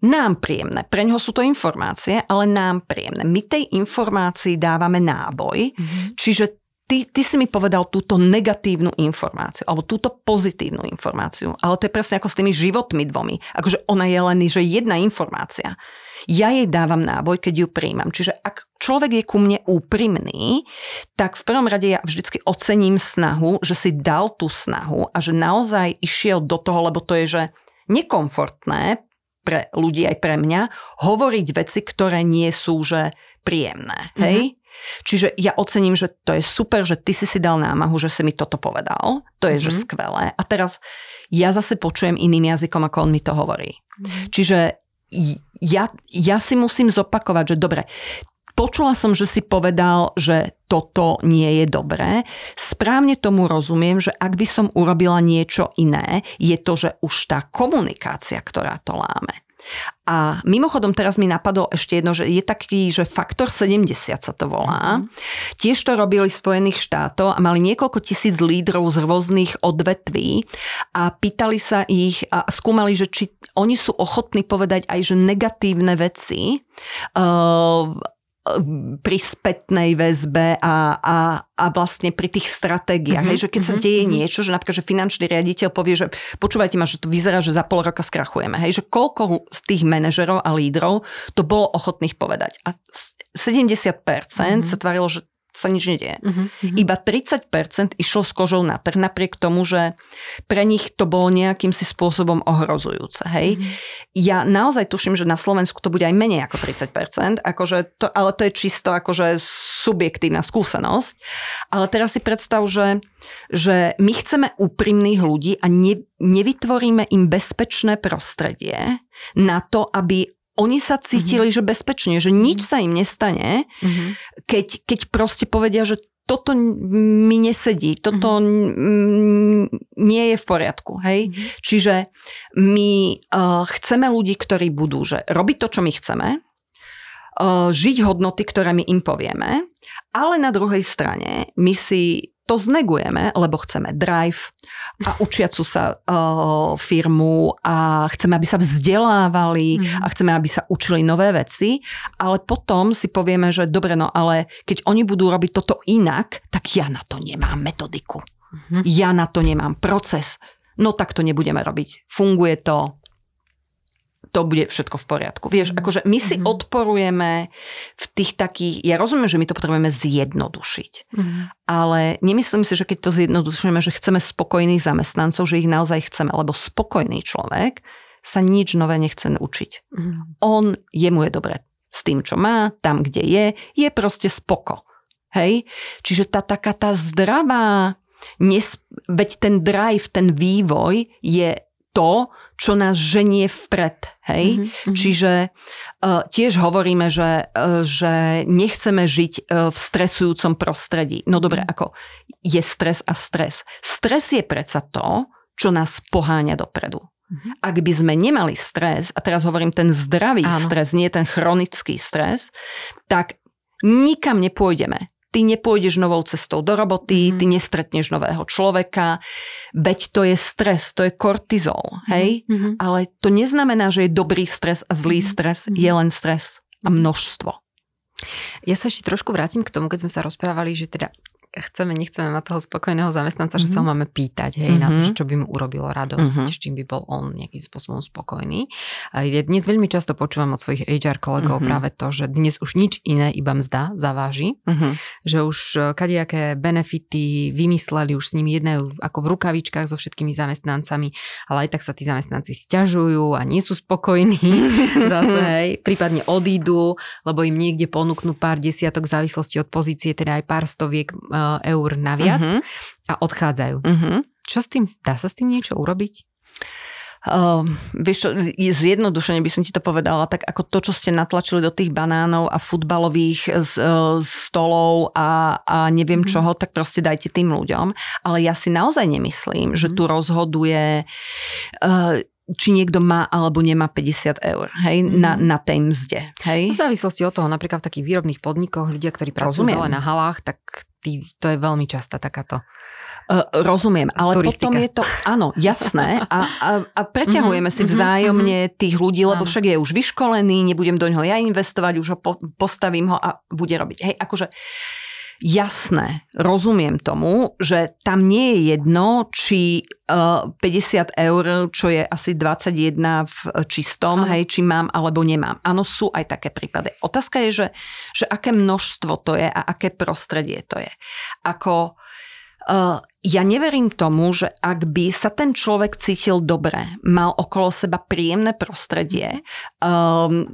Speaker 2: Nám príjemné. Pre ňoho sú to informácie, ale nám príjemné. My tej informácii dávame náboj, mm-hmm. čiže ty, ty si mi povedal túto negatívnu informáciu, alebo túto pozitívnu informáciu. Ale to je presne ako s tými životmi dvomi. Akože ona je len že jedna informácia ja jej dávam náboj, keď ju príjmam. Čiže ak človek je ku mne úprimný, tak v prvom rade ja vždycky ocením snahu, že si dal tú snahu a že naozaj išiel do toho, lebo to je, že nekomfortné pre ľudí aj pre mňa hovoriť veci, ktoré nie sú, že príjemné. Hej? Mm-hmm. Čiže ja ocením, že to je super, že ty si si dal námahu, že si mi toto povedal. To je, mm-hmm. že mhm. skvelé. A teraz ja zase počujem iným jazykom, ako on mi to hovorí. Mm-hmm. Čiže ja, ja si musím zopakovať, že dobre, počula som, že si povedal, že toto nie je dobré. Správne tomu rozumiem, že ak by som urobila niečo iné, je to, že už tá komunikácia, ktorá to láme. A mimochodom teraz mi napadlo ešte jedno, že je taký, že faktor 70 sa to volá. Mm-hmm. Tiež to robili Spojených štátov a mali niekoľko tisíc lídrov z rôznych odvetví a pýtali sa ich a skúmali, že či oni sú ochotní povedať aj, že negatívne veci. Uh, pri spätnej väzbe a, a, a vlastne pri tých stratégiách. Mm-hmm. Hej, že keď sa mhm, deje mm-hmm. niečo, že napríklad, že finančný riaditeľ povie, že počúvajte ma, že to vyzerá, že za pol roka skrachujeme. Hej, že koľko z tých manažerov a lídrov to bolo ochotných povedať. A 70% mm-hmm. sa tvarilo, že sa nič nedieje. Uh-huh, uh-huh. Iba 30% išlo s kožou na trh, napriek tomu, že pre nich to bolo nejakým si spôsobom ohrozujúce. Hej? Uh-huh. Ja naozaj tuším, že na Slovensku to bude aj menej ako 30%, akože to, ale to je čisto akože subjektívna skúsenosť. Ale teraz si predstav, že, že my chceme úprimných ľudí a ne, nevytvoríme im bezpečné prostredie na to, aby oni sa cítili, mm-hmm. že bezpečne, že nič sa im nestane, mm-hmm. keď, keď proste povedia, že toto mi nesedí, toto mm-hmm. nie je v poriadku. Hej? Mm-hmm. Čiže my uh, chceme ľudí, ktorí budú že robiť to, čo my chceme, uh, žiť hodnoty, ktoré my im povieme, ale na druhej strane my si to znegujeme, lebo chceme drive a učiacu sa uh, firmu a chceme, aby sa vzdelávali mm. a chceme, aby sa učili nové veci, ale potom si povieme, že dobre, no ale keď oni budú robiť toto inak, tak ja na to nemám metodiku. Mm. Ja na to nemám proces. No tak to nebudeme robiť. Funguje to, to bude všetko v poriadku. Vieš, mhm. akože my si mm-hmm. odporujeme v tých takých, ja rozumiem, že my to potrebujeme zjednodušiť, mm-hmm. ale nemyslím si, že keď to zjednodušujeme, že chceme spokojných zamestnancov, že ich naozaj chceme, lebo spokojný človek sa nič nové nechce učiť. Mm-hmm. On, jemu je dobre s tým, čo má, tam, kde je, je proste spoko. Hej? Čiže tá taká tá zdravá, nes, veď ten drive, ten vývoj je to, čo nás ženie vpred. Hej? Mm-hmm. Čiže uh, tiež hovoríme, že, uh, že nechceme žiť uh, v stresujúcom prostredí. No dobre, mm-hmm. ako je stres a stres. Stres je predsa to, čo nás poháňa dopredu. Mm-hmm. Ak by sme nemali stres, a teraz hovorím ten zdravý Áno. stres, nie ten chronický stres, tak nikam nepôjdeme ty nepôjdeš novou cestou do roboty, mm. ty nestretneš nového človeka, veď to je stres, to je kortizol, hej? Mm. Ale to neznamená, že je dobrý stres a zlý mm-hmm. stres, mm. je len stres a množstvo.
Speaker 1: Ja sa ešte trošku vrátim k tomu, keď sme sa rozprávali, že teda chceme, nechceme mať toho spokojného zamestnanca, mm-hmm. že sa ho mhm. máme pýtať, hej, mm-hmm. na to, mhm. že čo by mu urobilo radosť, mm-hmm. s čím by bol on nejakým spôsobom spokojný. Ja dnes veľmi často počúvam od svojich HR kolegov mm-hmm. práve to, že dnes už nič iné, iba mzda zaváži, mm-hmm. že už e, kadejaké benefity vymysleli, už s nimi jednajú ako v rukavičkách so všetkými zamestnancami, ale aj tak sa tí zamestnanci stiažujú a nie sú spokojní. Zase, hej, prípadne odídu, lebo im niekde ponúknú pár desiatok v závislosti od pozície, teda aj pár stoviek uh, eur naviac uh-huh. a odchádzajú. Uh-huh. Čo s tým? Dá sa s tým niečo urobiť?
Speaker 2: Uh, vieš čo, zjednodušene by som ti to povedala, tak ako to, čo ste natlačili do tých banánov a futbalových uh, stolov a, a neviem mm. čoho, tak proste dajte tým ľuďom. Ale ja si naozaj nemyslím, že tu rozhoduje uh, či niekto má alebo nemá 50 eur hej, mm. na, na tej mzde. Hej?
Speaker 1: V závislosti od toho, napríklad v takých výrobných podnikoch, ľudia, ktorí pracujú dole na halách, tak tý, to je veľmi častá takáto
Speaker 2: Uh, rozumiem, ale Turistika. potom je to, áno, jasné a, a, a preťahujeme mm-hmm, si vzájomne mm-hmm. tých ľudí, lebo však je už vyškolený, nebudem do ňoho ja investovať, už ho po, postavím ho a bude robiť. Hej, akože jasné, rozumiem tomu, že tam nie je jedno, či uh, e, 50 eur, čo je asi 21 v čistom, Aha. hej, či mám alebo nemám. Áno, sú aj také prípady. Otázka je, že, že aké množstvo to je a aké prostredie to je. Ako uh, ja neverím tomu, že ak by sa ten človek cítil dobre, mal okolo seba príjemné prostredie, um,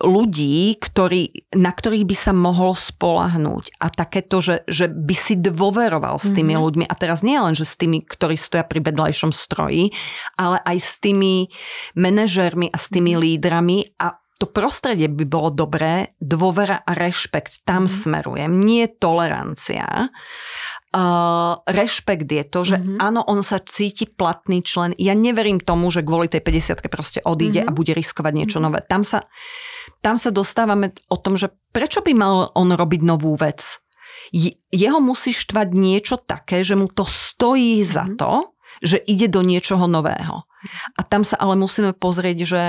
Speaker 2: ľudí, ktorý, na ktorých by sa mohol spolahnúť a takéto, že, že by si dôveroval s tými mm-hmm. ľuďmi a teraz nie len, že s tými, ktorí stoja pri bedlajšom stroji, ale aj s tými manažérmi a s tými mm-hmm. lídrami a to prostredie by bolo dobré, dôvera a rešpekt, tam mm. smerujem, nie tolerancia. Uh, rešpekt je to, že mm-hmm. áno, on sa cíti platný člen. Ja neverím tomu, že kvôli tej 50 proste odíde mm-hmm. a bude riskovať niečo mm-hmm. nové. Tam sa, tam sa dostávame o tom, že prečo by mal on robiť novú vec? Jeho musí štvať niečo také, že mu to stojí mm-hmm. za to, že ide do niečoho nového. A tam sa ale musíme pozrieť, že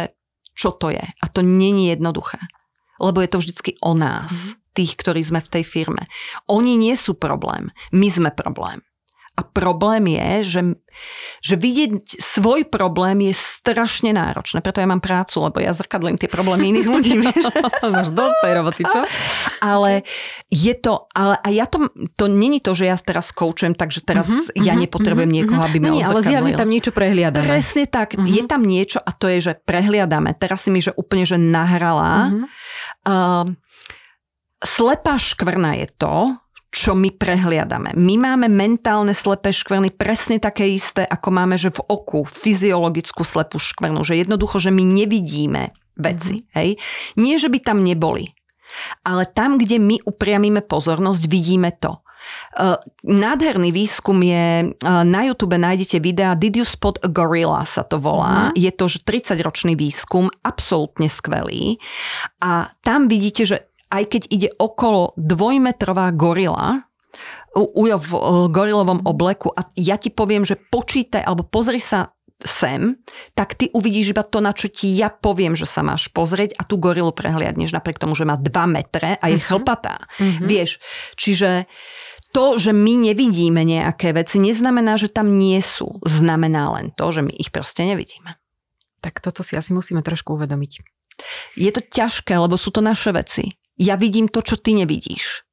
Speaker 2: čo to je. A to není jednoduché. Lebo je to vždycky o nás. Mm-hmm tých, ktorí sme v tej firme. Oni nie sú problém, my sme problém. A problém je, že, že vidieť svoj problém je strašne náročné. Preto ja mám prácu, lebo ja zrkadlím tie problémy iných ľudí.
Speaker 1: Máš dosť tej roboty, čo?
Speaker 2: Ale je to, ale a ja to, to není to, že ja teraz koučujem, takže teraz uh-huh, ja uh-huh, nepotrebujem uh-huh, niekoho, aby ma
Speaker 1: Nie, ale zjavne tam niečo prehliadame.
Speaker 2: Presne tak. Uh-huh. Je tam niečo a to je, že prehliadame. Teraz si mi, že úplne, že nahrala. Uh-huh. Uh, Slepá škvrna je to, čo my prehliadame. My máme mentálne slepé škvrny presne také isté, ako máme, že v oku fyziologickú slepú škvrnu, že jednoducho, že my nevidíme veci. Mm-hmm. Hej? Nie, že by tam neboli, ale tam, kde my upriamíme pozornosť, vidíme to. Uh, nádherný výskum je, uh, na YouTube nájdete videa Did you spot a gorilla sa to volá. Mm. Je to 30-ročný výskum, absolútne skvelý. A tam vidíte, že aj keď ide okolo dvojmetrová gorila, ujo v gorilovom obleku a ja ti poviem, že počítaj alebo pozri sa sem, tak ty uvidíš iba to, na čo ti ja poviem, že sa máš pozrieť a tú gorilu prehliadneš napriek tomu, že má 2 metre a je uh-huh. chlpatá. Uh-huh. Vieš, čiže to, že my nevidíme nejaké veci, neznamená, že tam nie sú. Znamená len to, že my ich proste nevidíme.
Speaker 1: Tak toto si asi musíme trošku uvedomiť.
Speaker 2: Je to ťažké, lebo sú to naše veci ja vidím to, čo ty nevidíš.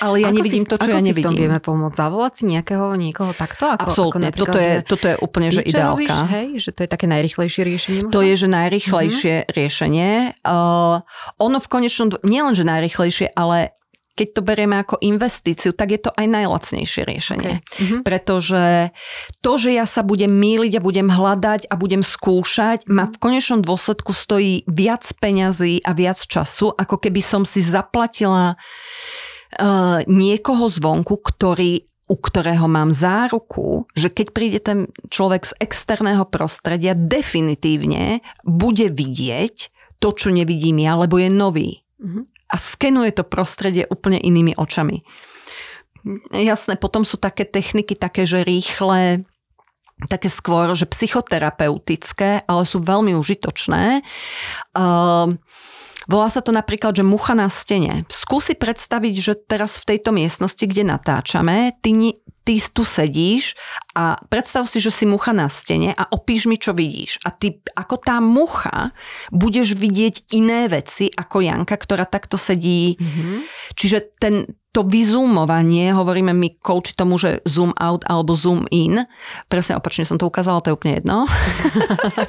Speaker 2: Ale ja ako nevidím
Speaker 1: si,
Speaker 2: to, čo ja nevidím. Ako si v tom
Speaker 1: vieme pomôcť? Zavolať si nejakého, niekoho takto? Ako,
Speaker 2: Absolutne. Ako toto, je, toto je úplne, že ideálka. Robíš,
Speaker 1: hej? Že to je také najrychlejšie riešenie? Možno?
Speaker 2: To je, že najrychlejšie uh-huh. riešenie. Uh, ono v konečnom, nielen, že najrychlejšie, ale keď to berieme ako investíciu, tak je to aj najlacnejšie riešenie. Okay. Uh-huh. Pretože to, že ja sa budem míliť a budem hľadať a budem skúšať, ma v konečnom dôsledku stojí viac peňazí a viac času, ako keby som si zaplatila uh, niekoho zvonku, ktorý u ktorého mám záruku, že keď príde ten človek z externého prostredia, definitívne bude vidieť to, čo nevidím ja, lebo je nový. Uh-huh a skenuje to prostredie úplne inými očami. Jasné, potom sú také techniky, také, že rýchle, také skôr, že psychoterapeutické, ale sú veľmi užitočné. Uh, Volá sa to napríklad, že mucha na stene. Skúsi predstaviť, že teraz v tejto miestnosti, kde natáčame, ty, ty tu sedíš a predstav si, že si mucha na stene a opíš mi, čo vidíš. A ty ako tá mucha budeš vidieť iné veci ako Janka, ktorá takto sedí. Mm-hmm. Čiže ten, to vyzoomovanie, hovoríme my coach tomu, že zoom out alebo zoom in. Presne opačne som to ukázala, to je úplne jedno.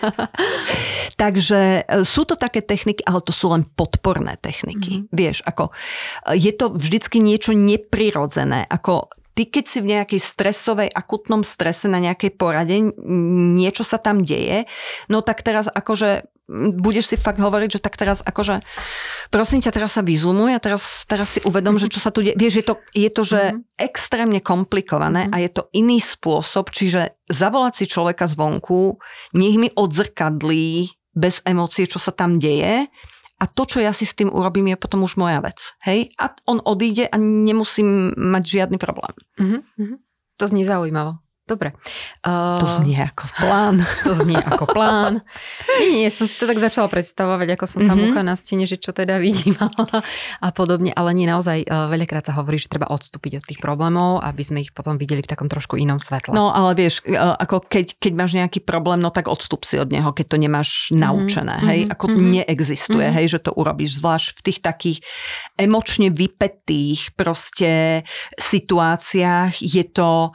Speaker 2: Takže e, sú to také techniky, ale to sú len podporné techniky. Mm-hmm. Vieš, ako e, je to vždycky niečo neprirodzené, ako ty keď si v nejakej stresovej, akutnom strese na nejakej porade, niečo sa tam deje, no tak teraz akože budeš si fakt hovoriť, že tak teraz akože prosím ťa, teraz sa vyzumuj a teraz, teraz si uvedom, mm-hmm. že čo sa tu deje. Vieš, je to, je to že mm-hmm. extrémne komplikované mm-hmm. a je to iný spôsob, čiže zavolať si človeka zvonku, nech mi odzrkadlí bez emócií, čo sa tam deje a to, čo ja si s tým urobím, je potom už moja vec. Hej? A on odíde a nemusím mať žiadny problém.
Speaker 1: Uh-huh, To znie zaujímavo. Dobre.
Speaker 2: Uh, to znie ako plán.
Speaker 1: To znie ako plán. Nie, nie, som si to tak začala predstavovať, ako som tam mm-hmm. mucha na stene, že čo teda vidím a podobne, ale nie naozaj uh, veľakrát sa hovorí, že treba odstúpiť od tých problémov, aby sme ich potom videli v takom trošku inom svetle.
Speaker 2: No ale vieš, uh, ako keď, keď máš nejaký problém, no tak odstup si od neho, keď to nemáš mm-hmm. naučené, hej, mm-hmm. ako mm-hmm. neexistuje, mm-hmm. hej, že to urobíš, zvlášť v tých takých emočne vypetých proste situáciách je to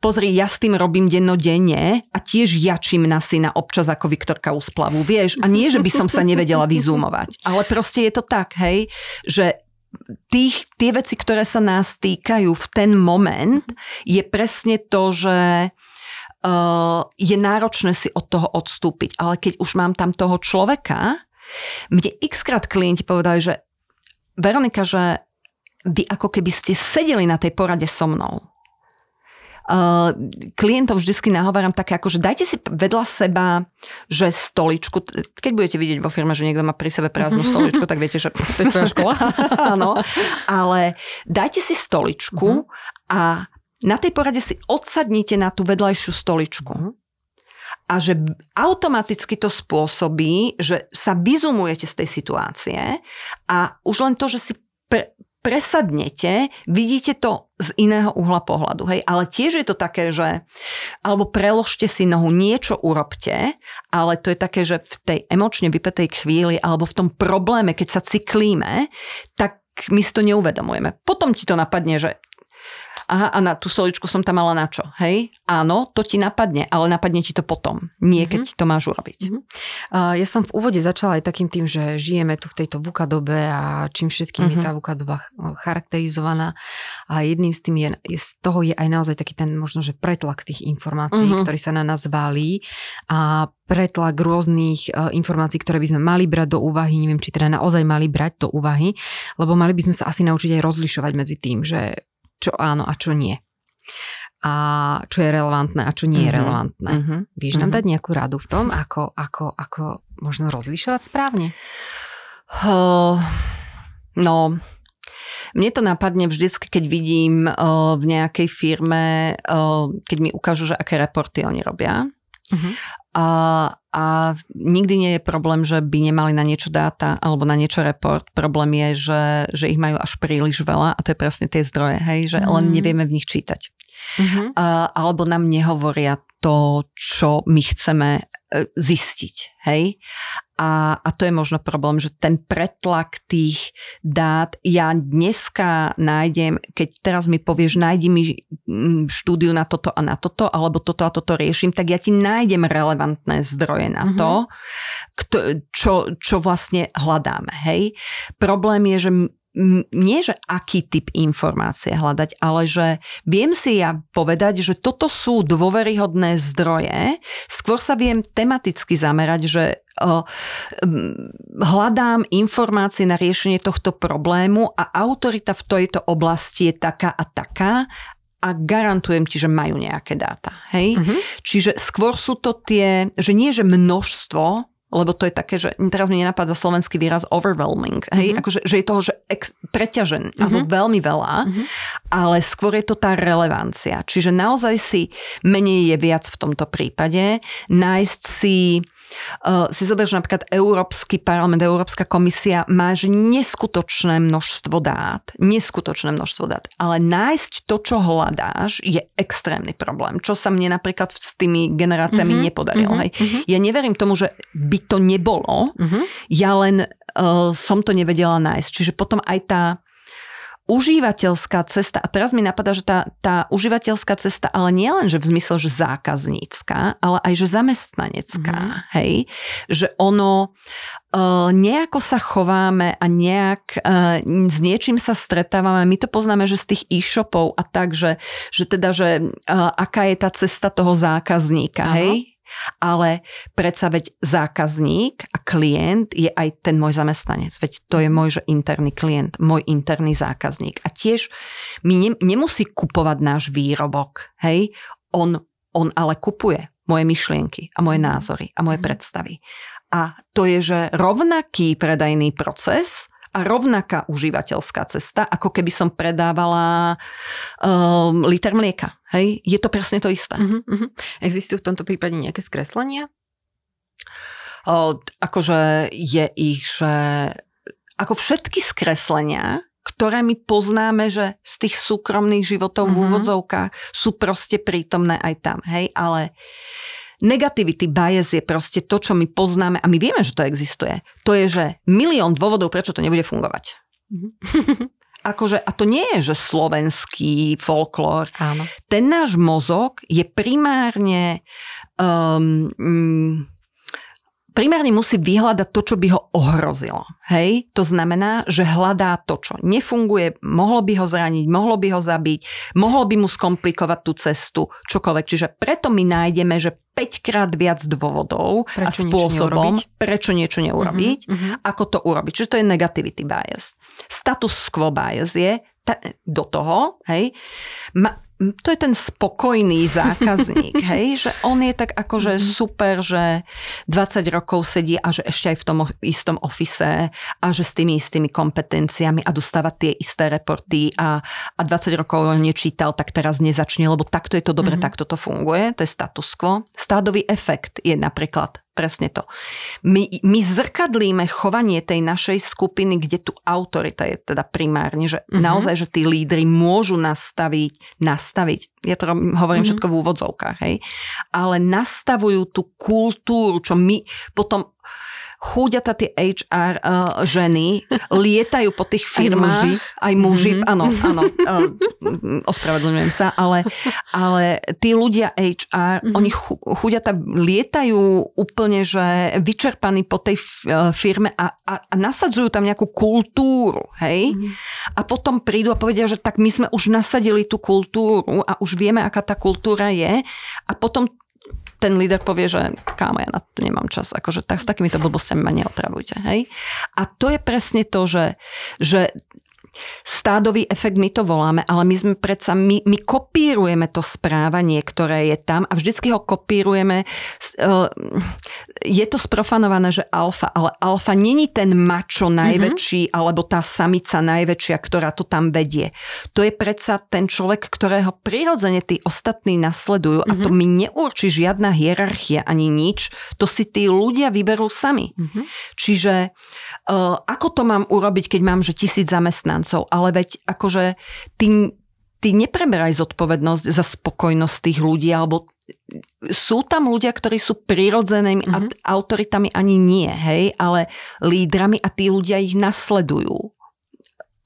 Speaker 2: pozri, ja s tým robím dennodenne a tiež jačím na syna občas ako Viktorka Usplavu, vieš? A nie, že by som sa nevedela vyzúmovať, ale proste je to tak, hej, že tých, tie veci, ktoré sa nás týkajú v ten moment, je presne to, že uh, je náročné si od toho odstúpiť. Ale keď už mám tam toho človeka, mne xkrát klienti povedali, že Veronika, že vy ako keby ste sedeli na tej porade so mnou Uh, klientov vždycky nahováram také ako, že dajte si vedľa seba, že stoličku, keď budete vidieť vo firme, že niekto má pri sebe prázdnu stoličku, tak viete, že...
Speaker 1: To je tvoja škola?
Speaker 2: Áno, ale dajte si stoličku uh-huh. a na tej porade si odsadnite na tú vedľajšiu stoličku. Uh-huh. A že automaticky to spôsobí, že sa vyzumujete z tej situácie a už len to, že si pre, presadnete, vidíte to z iného uhla pohľadu. Hej? Ale tiež je to také, že alebo preložte si nohu, niečo urobte, ale to je také, že v tej emočne vypetej chvíli alebo v tom probléme, keď sa cyklíme, tak my si to neuvedomujeme. Potom ti to napadne, že aha, a na tú stoličku som tam mala na čo, hej? Áno, to ti napadne, ale napadne ti to potom, nie keď mm-hmm. to máš urobiť. Mm-hmm.
Speaker 1: Uh, ja som v úvode začala aj takým tým, že žijeme tu v tejto VUKA dobe a čím všetkým mm-hmm. je tá VUKA doba charakterizovaná a jedným z tým je, z toho je aj naozaj taký ten možno, že pretlak tých informácií, mm-hmm. ktorý sa na nás valí a pretlak rôznych uh, informácií, ktoré by sme mali brať do úvahy, neviem, či teda naozaj mali brať do úvahy, lebo mali by sme sa asi naučiť aj rozlišovať medzi tým, že čo áno a čo nie. A čo je relevantné a čo nie je mm-hmm. relevantné. Mm-hmm. Vieš nám mm-hmm. dať nejakú radu v tom, ako, ako, ako možno rozlišovať správne?
Speaker 2: Uh, no, mne to napadne vždycky, keď vidím uh, v nejakej firme, uh, keď mi ukážu, že aké reporty oni robia. Uh-huh. A, a nikdy nie je problém, že by nemali na niečo dáta alebo na niečo report. Problém je, že, že ich majú až príliš veľa a to je presne tie zdroje, hej, že uh-huh. len nevieme v nich čítať. Uh-huh. A, alebo nám nehovoria to, čo my chceme zistiť. Hej? A, a to je možno problém, že ten pretlak tých dát, ja dneska nájdem, keď teraz mi povieš, nájdi mi štúdiu na toto a na toto, alebo toto a toto riešim, tak ja ti nájdem relevantné zdroje na to, mm-hmm. kto, čo, čo vlastne hľadáme. Hej? Problém je, že nie, že aký typ informácie hľadať, ale že viem si ja povedať, že toto sú dôveryhodné zdroje, skôr sa viem tematicky zamerať, že hľadám informácie na riešenie tohto problému a autorita v tejto oblasti je taká a taká a garantujem ti, že majú nejaké dáta. Hej? Uh-huh. Čiže skôr sú to tie, že nie že množstvo lebo to je také, že teraz mi nenapadá slovenský výraz overwhelming, hej, mm-hmm. akože, že je toho, že ex, preťažen, mm-hmm. alebo veľmi veľa, mm-hmm. ale skôr je to tá relevancia. Čiže naozaj si menej je viac v tomto prípade, nájsť si si zober, že napríklad Európsky parlament, Európska komisia má že neskutočné množstvo dát, neskutočné množstvo dát, ale nájsť to, čo hľadáš, je extrémny problém, čo sa mne napríklad s tými generáciami mm-hmm, nepodarilo. Mm-hmm, hej. Mm-hmm. Ja neverím tomu, že by to nebolo, mm-hmm. ja len uh, som to nevedela nájsť. Čiže potom aj tá užívateľská cesta, a teraz mi napadá, že tá, tá užívateľská cesta, ale nie len, že v zmysle, že zákaznícka, ale aj, že zamestnanecká, mm. hej, že ono uh, nejako sa chováme a nejak uh, s niečím sa stretávame, my to poznáme, že z tých e-shopov a tak, že, že teda, že uh, aká je tá cesta toho zákazníka, Aha. hej, ale predsa veď zákazník a klient je aj ten môj zamestnanec. Veď to je môj že interný klient, môj interný zákazník. A tiež mi ne, nemusí kupovať náš výrobok. Hej? On, on ale kupuje moje myšlienky a moje názory a moje mhm. predstavy. A to je, že rovnaký predajný proces a rovnaká užívateľská cesta, ako keby som predávala um, liter mlieka. Hej? Je to presne to isté. Uh-huh, uh-huh.
Speaker 1: Existujú v tomto prípade nejaké skreslenia?
Speaker 2: O, akože je ich, že ako všetky skreslenia, ktoré my poznáme, že z tých súkromných životov uh-huh. v mhm. úvodzovkách sú proste prítomné aj tam. Hej? Ale Negativity bias je proste to, čo my poznáme a my vieme, že to existuje. To je, že milión dôvodov, prečo to nebude fungovať. Mm-hmm. akože, a to nie je, že slovenský folklór.
Speaker 1: Áno.
Speaker 2: Ten náš mozog je primárne um, um, primárne musí vyhľadať to, čo by ho ohrozilo. Hej? To znamená, že hľadá to, čo nefunguje, mohlo by ho zraniť, mohlo by ho zabiť, mohlo by mu skomplikovať tú cestu, čokoľvek. Čiže preto my nájdeme, že 5 krát viac dôvodov prečo a spôsobom, niečo prečo niečo neurobiť, uh-huh, uh-huh. ako to urobiť. Čiže to je negativity bias. Status quo bias je ta, do toho, hej, ma, to je ten spokojný zákazník, hej, že on je tak akože mm-hmm. super, že 20 rokov sedí a že ešte aj v tom istom ofise a že s tými istými kompetenciami a dostáva tie isté reporty a, a 20 rokov ho nečítal, tak teraz nezačne, lebo takto je to dobre, mm-hmm. takto to funguje, to je status quo. Stádový efekt je napríklad presne to. My, my zrkadlíme chovanie tej našej skupiny, kde tu autorita je teda primárne, že mm-hmm. naozaj, že tí lídry môžu nastaviť, nastaviť, ja to hovorím mm-hmm. všetko v úvodzovkách, hej, ale nastavujú tú kultúru, čo my potom chúďata tie HR uh, eh, ženy lietajú po tých firmách. Aj muži. Aj muži, mm-hmm. áno, áno. Uh, ospravedlňujem sa, ale, ale tí ľudia HR, mm-hmm. oni chúďata lietajú úplne, že vyčerpaní po tej uh, firme a, a, a nasadzujú tam nejakú kultúru, hej? Mm-hmm. A potom prídu a povedia, že tak my sme už nasadili tú kultúru a už vieme, aká tá kultúra je a potom ten líder povie, že kámo, ja na to nemám čas, akože tak s takýmito blbostiami ma neotravujte, hej. A to je presne to, že, že stádový efekt my to voláme, ale my sme predsa, my, my kopírujeme to správanie, ktoré je tam a vždycky ho kopírujeme. Eh, je to sprofanované, že alfa, ale alfa není ten mačo najväčší mm-hmm. alebo tá samica najväčšia, ktorá to tam vedie. To je predsa ten človek, ktorého prirodzene tí ostatní nasledujú mm-hmm. a to mhm. mi neurčí žiadna hierarchia ani nič. To si tí ľudia vyberú sami. Mm-hmm. Čiže uh, ako to mám urobiť, keď mám že tisíc zamestnancov? Zamestnancov, ale veď akože ty, ty nepreberaj zodpovednosť za spokojnosť tých ľudí, alebo sú tam ľudia, ktorí sú prirodzenými mm-hmm. autoritami ani nie, hej, ale lídrami a tí ľudia ich nasledujú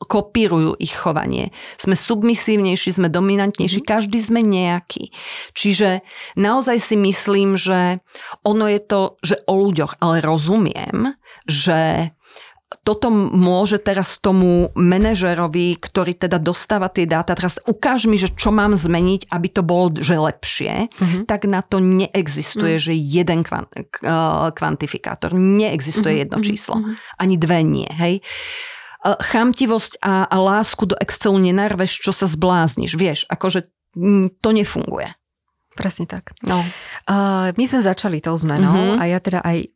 Speaker 2: kopírujú ich chovanie. Sme submisívnejší, sme dominantnejší, mm. každý sme nejaký. Čiže naozaj si myslím, že ono je to, že o ľuďoch, ale rozumiem, že toto môže teraz tomu manažerovi, ktorý teda dostáva tie dáta, teraz ukáž mi, že čo mám zmeniť, aby to bolo že lepšie, mm-hmm. tak na to neexistuje, mm-hmm. že jeden kvant, kvantifikátor. Neexistuje mm-hmm. jedno mhm, číslo. Mm-hmm. Ani dve nie, hej chamtivosť a, a lásku do Excelu nenarveš, čo sa zblázniš. Vieš, akože to nefunguje.
Speaker 1: Presne tak.
Speaker 2: No.
Speaker 1: Uh, my sme začali tou zmenou uh-huh. a ja teda aj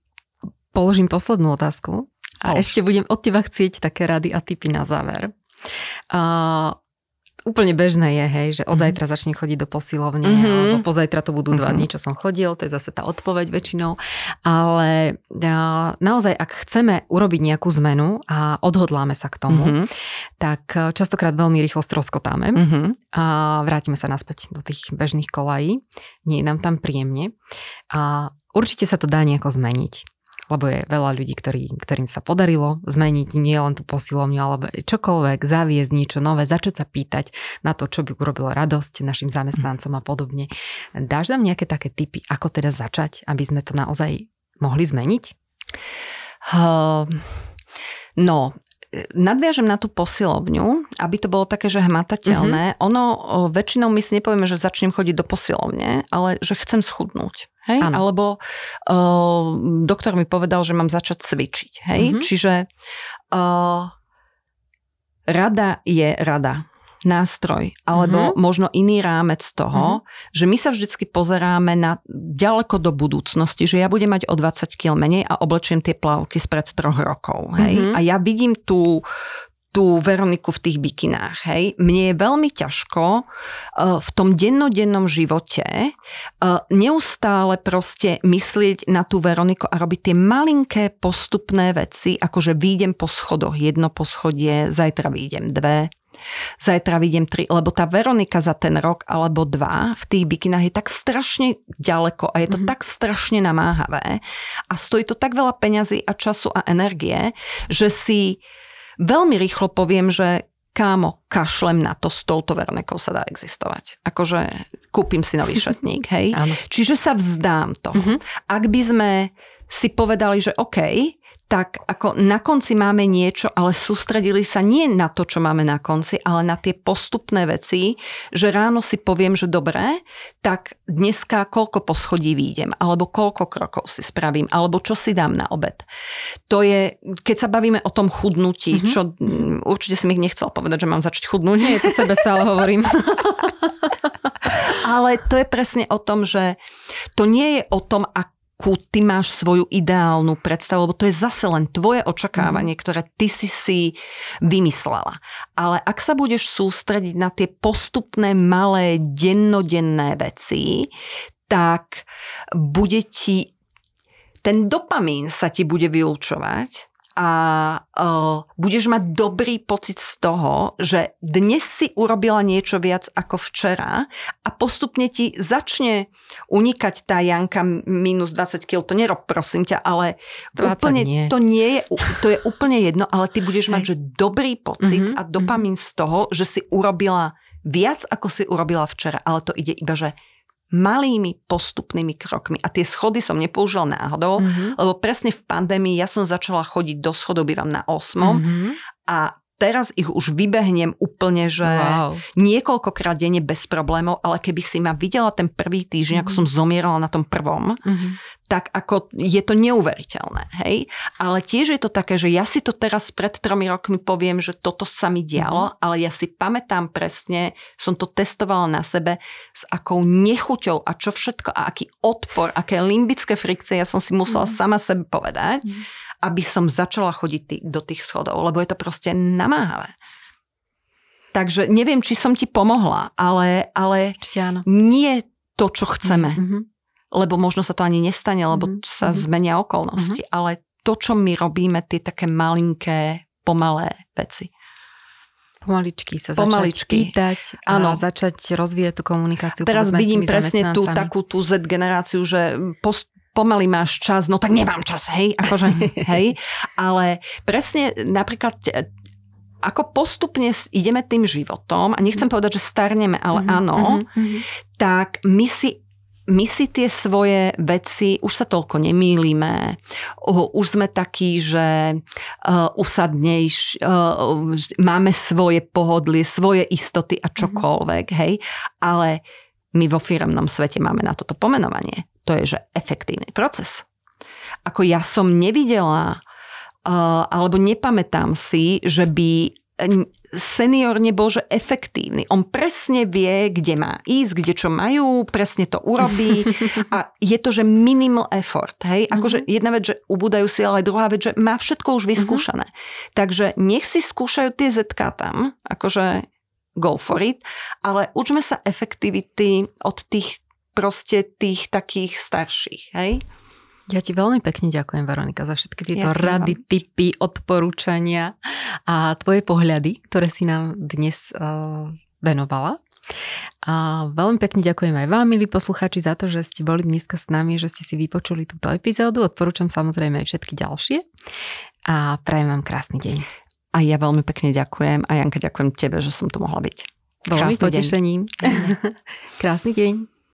Speaker 1: položím poslednú otázku. A ešte budem od teba chcieť také rady a tipy na záver. Uh, úplne bežné je, hej, že od mhm. zajtra začne chodiť do posilovne, mm-hmm. alebo pozajtra to budú dva mm-hmm. dní, čo som chodil, to je zase tá odpoveď väčšinou. Ale naozaj, ak chceme urobiť nejakú zmenu a odhodláme sa k tomu, mm-hmm. tak e, častokrát veľmi rýchlo stroskotáme mm-hmm. a vrátime sa naspäť do tých bežných kolají. Nie je nám tam príjemne. A určite sa to dá nejako zmeniť lebo je veľa ľudí, ktorý, ktorým sa podarilo zmeniť nie len tú posilovňu, alebo čokoľvek, zaviesť niečo nové, začať sa pýtať na to, čo by urobilo radosť našim zamestnancom a podobne. Dáš nám nejaké také typy, ako teda začať, aby sme to naozaj mohli zmeniť?
Speaker 2: Uh, no, nadviažem na tú posilovňu, aby to bolo také, že hmatateľné. Mm-hmm. Ono, väčšinou my si nepovieme, že začnem chodiť do posilovne, ale že chcem schudnúť. Hej? Alebo uh, doktor mi povedal, že mám začať cvičiť. Hej? Mm-hmm. Čiže uh, rada je rada nástroj, alebo mm-hmm. možno iný rámec toho, mm-hmm. že my sa vždycky pozeráme na ďaleko do budúcnosti, že ja budem mať o 20 kg menej a oblečiem tie plavky spred troch rokov. Hej? Mm-hmm. A ja vidím tú, tú Veroniku v tých bikinách. Hej. Mne je veľmi ťažko uh, v tom dennodennom živote uh, neustále proste myslieť na tú Veroniku a robiť tie malinké postupné veci, akože výjdem po schodoch jedno poschodie, zajtra výjdem dve, Zajtra vidím tri, lebo tá Veronika za ten rok alebo dva v tých bikinách je tak strašne ďaleko a je to mm-hmm. tak strašne namáhavé a stojí to tak veľa peňazí a času a energie, že si veľmi rýchlo poviem, že kámo, kašlem na to, s touto Veronikou sa dá existovať. Akože kúpim si nový šatník, hej? Čiže sa vzdám toho. Mm-hmm. Ak by sme si povedali, že OK, tak ako na konci máme niečo, ale sústredili sa nie na to, čo máme na konci, ale na tie postupné veci, že ráno si poviem, že dobré, tak dneska koľko poschodí výjdem, alebo koľko krokov si spravím, alebo čo si dám na obed. To je, keď sa bavíme o tom chudnutí, mm-hmm. čo mm, určite si mi nechcel povedať, že mám začať chudnúť.
Speaker 1: Nie, to sebe stále hovorím.
Speaker 2: ale to je presne o tom, že to nie je o tom, ak akú ty máš svoju ideálnu predstavu, lebo to je zase len tvoje očakávanie, mm. ktoré ty si si vymyslela. Ale ak sa budeš sústrediť na tie postupné malé dennodenné veci, tak bude ti ten dopamín sa ti bude vylúčovať a uh, budeš mať dobrý pocit z toho, že dnes si urobila niečo viac ako včera a postupne ti začne unikať tá Janka minus 20 kg. To nerob, prosím ťa, ale úplne, nie. to nie je, to je úplne jedno, ale ty budeš mať, že dobrý pocit mm-hmm, a dopamín mm-hmm. z toho, že si urobila viac, ako si urobila včera, ale to ide iba, že malými postupnými krokmi. A tie schody som nepoužila náhodou, mm-hmm. lebo presne v pandémii ja som začala chodiť do schodov, bývam na 8. Mm-hmm. a teraz ich už vybehnem úplne, že wow. niekoľkokrát denne bez problémov, ale keby si ma videla ten prvý týždeň, mm-hmm. ako som zomierala na tom prvom, mm-hmm. Tak ako je to neuveriteľné, hej? Ale tiež je to také, že ja si to teraz pred tromi rokmi poviem, že toto sa mi dialo, mm-hmm. ale ja si pamätám presne, som to testovala na sebe, s akou nechuťou a čo všetko a aký odpor, aké limbické frikcie ja som si musela mm-hmm. sama sebe povedať. Mm-hmm aby som začala chodiť tý, do tých schodov, lebo je to proste namáhavé. Takže neviem, či som ti pomohla, ale, ale nie to, čo chceme. Mm-hmm. Lebo možno sa to ani nestane, lebo mm-hmm. sa mhm. zmenia okolnosti. Mm-hmm. Ale to, čo my robíme, tie také malinké, pomalé veci.
Speaker 1: Pomaličky sa Pomaličky. začať pýtať a ano. začať rozvíjať tú komunikáciu.
Speaker 2: Teraz vidím presne tú takú tú Z generáciu, že post, pomaly máš čas, no tak nemám čas, hej, akože, hej, ale presne napríklad ako postupne ideme tým životom, a nechcem povedať, že starneme, ale mm-hmm, áno, mm-hmm. tak my si my si tie svoje veci, už sa toľko nemýlime, už sme takí, že uh, usadnejš, uh, máme svoje pohodlie, svoje istoty a čokoľvek, mm-hmm. hej, ale my vo firemnom svete máme na toto pomenovanie to je, že efektívny proces. Ako ja som nevidela, uh, alebo nepamätám si, že by senior nebol, že efektívny. On presne vie, kde má ísť, kde čo majú, presne to urobí a je to, že minimal effort. Hej? Akože mm-hmm. jedna vec, že ubúdajú si, ale druhá vec, že má všetko už vyskúšané. Mm-hmm. Takže nech si skúšajú tie ZK tam, akože go for it, ale učme sa efektivity od tých proste tých takých starších, hej?
Speaker 1: Ja ti veľmi pekne ďakujem, Veronika, za všetky tieto ja rady, typy, odporúčania a tvoje pohľady, ktoré si nám dnes uh, venovala. A veľmi pekne ďakujem aj vám, milí poslucháči, za to, že ste boli dneska s nami, že ste si vypočuli túto epizódu. Odporúčam samozrejme aj všetky ďalšie a prajem vám krásny deň.
Speaker 2: A ja veľmi pekne ďakujem a Janka ďakujem tebe, že som tu mohla byť.
Speaker 1: Veľmi potešením. Krásny deň.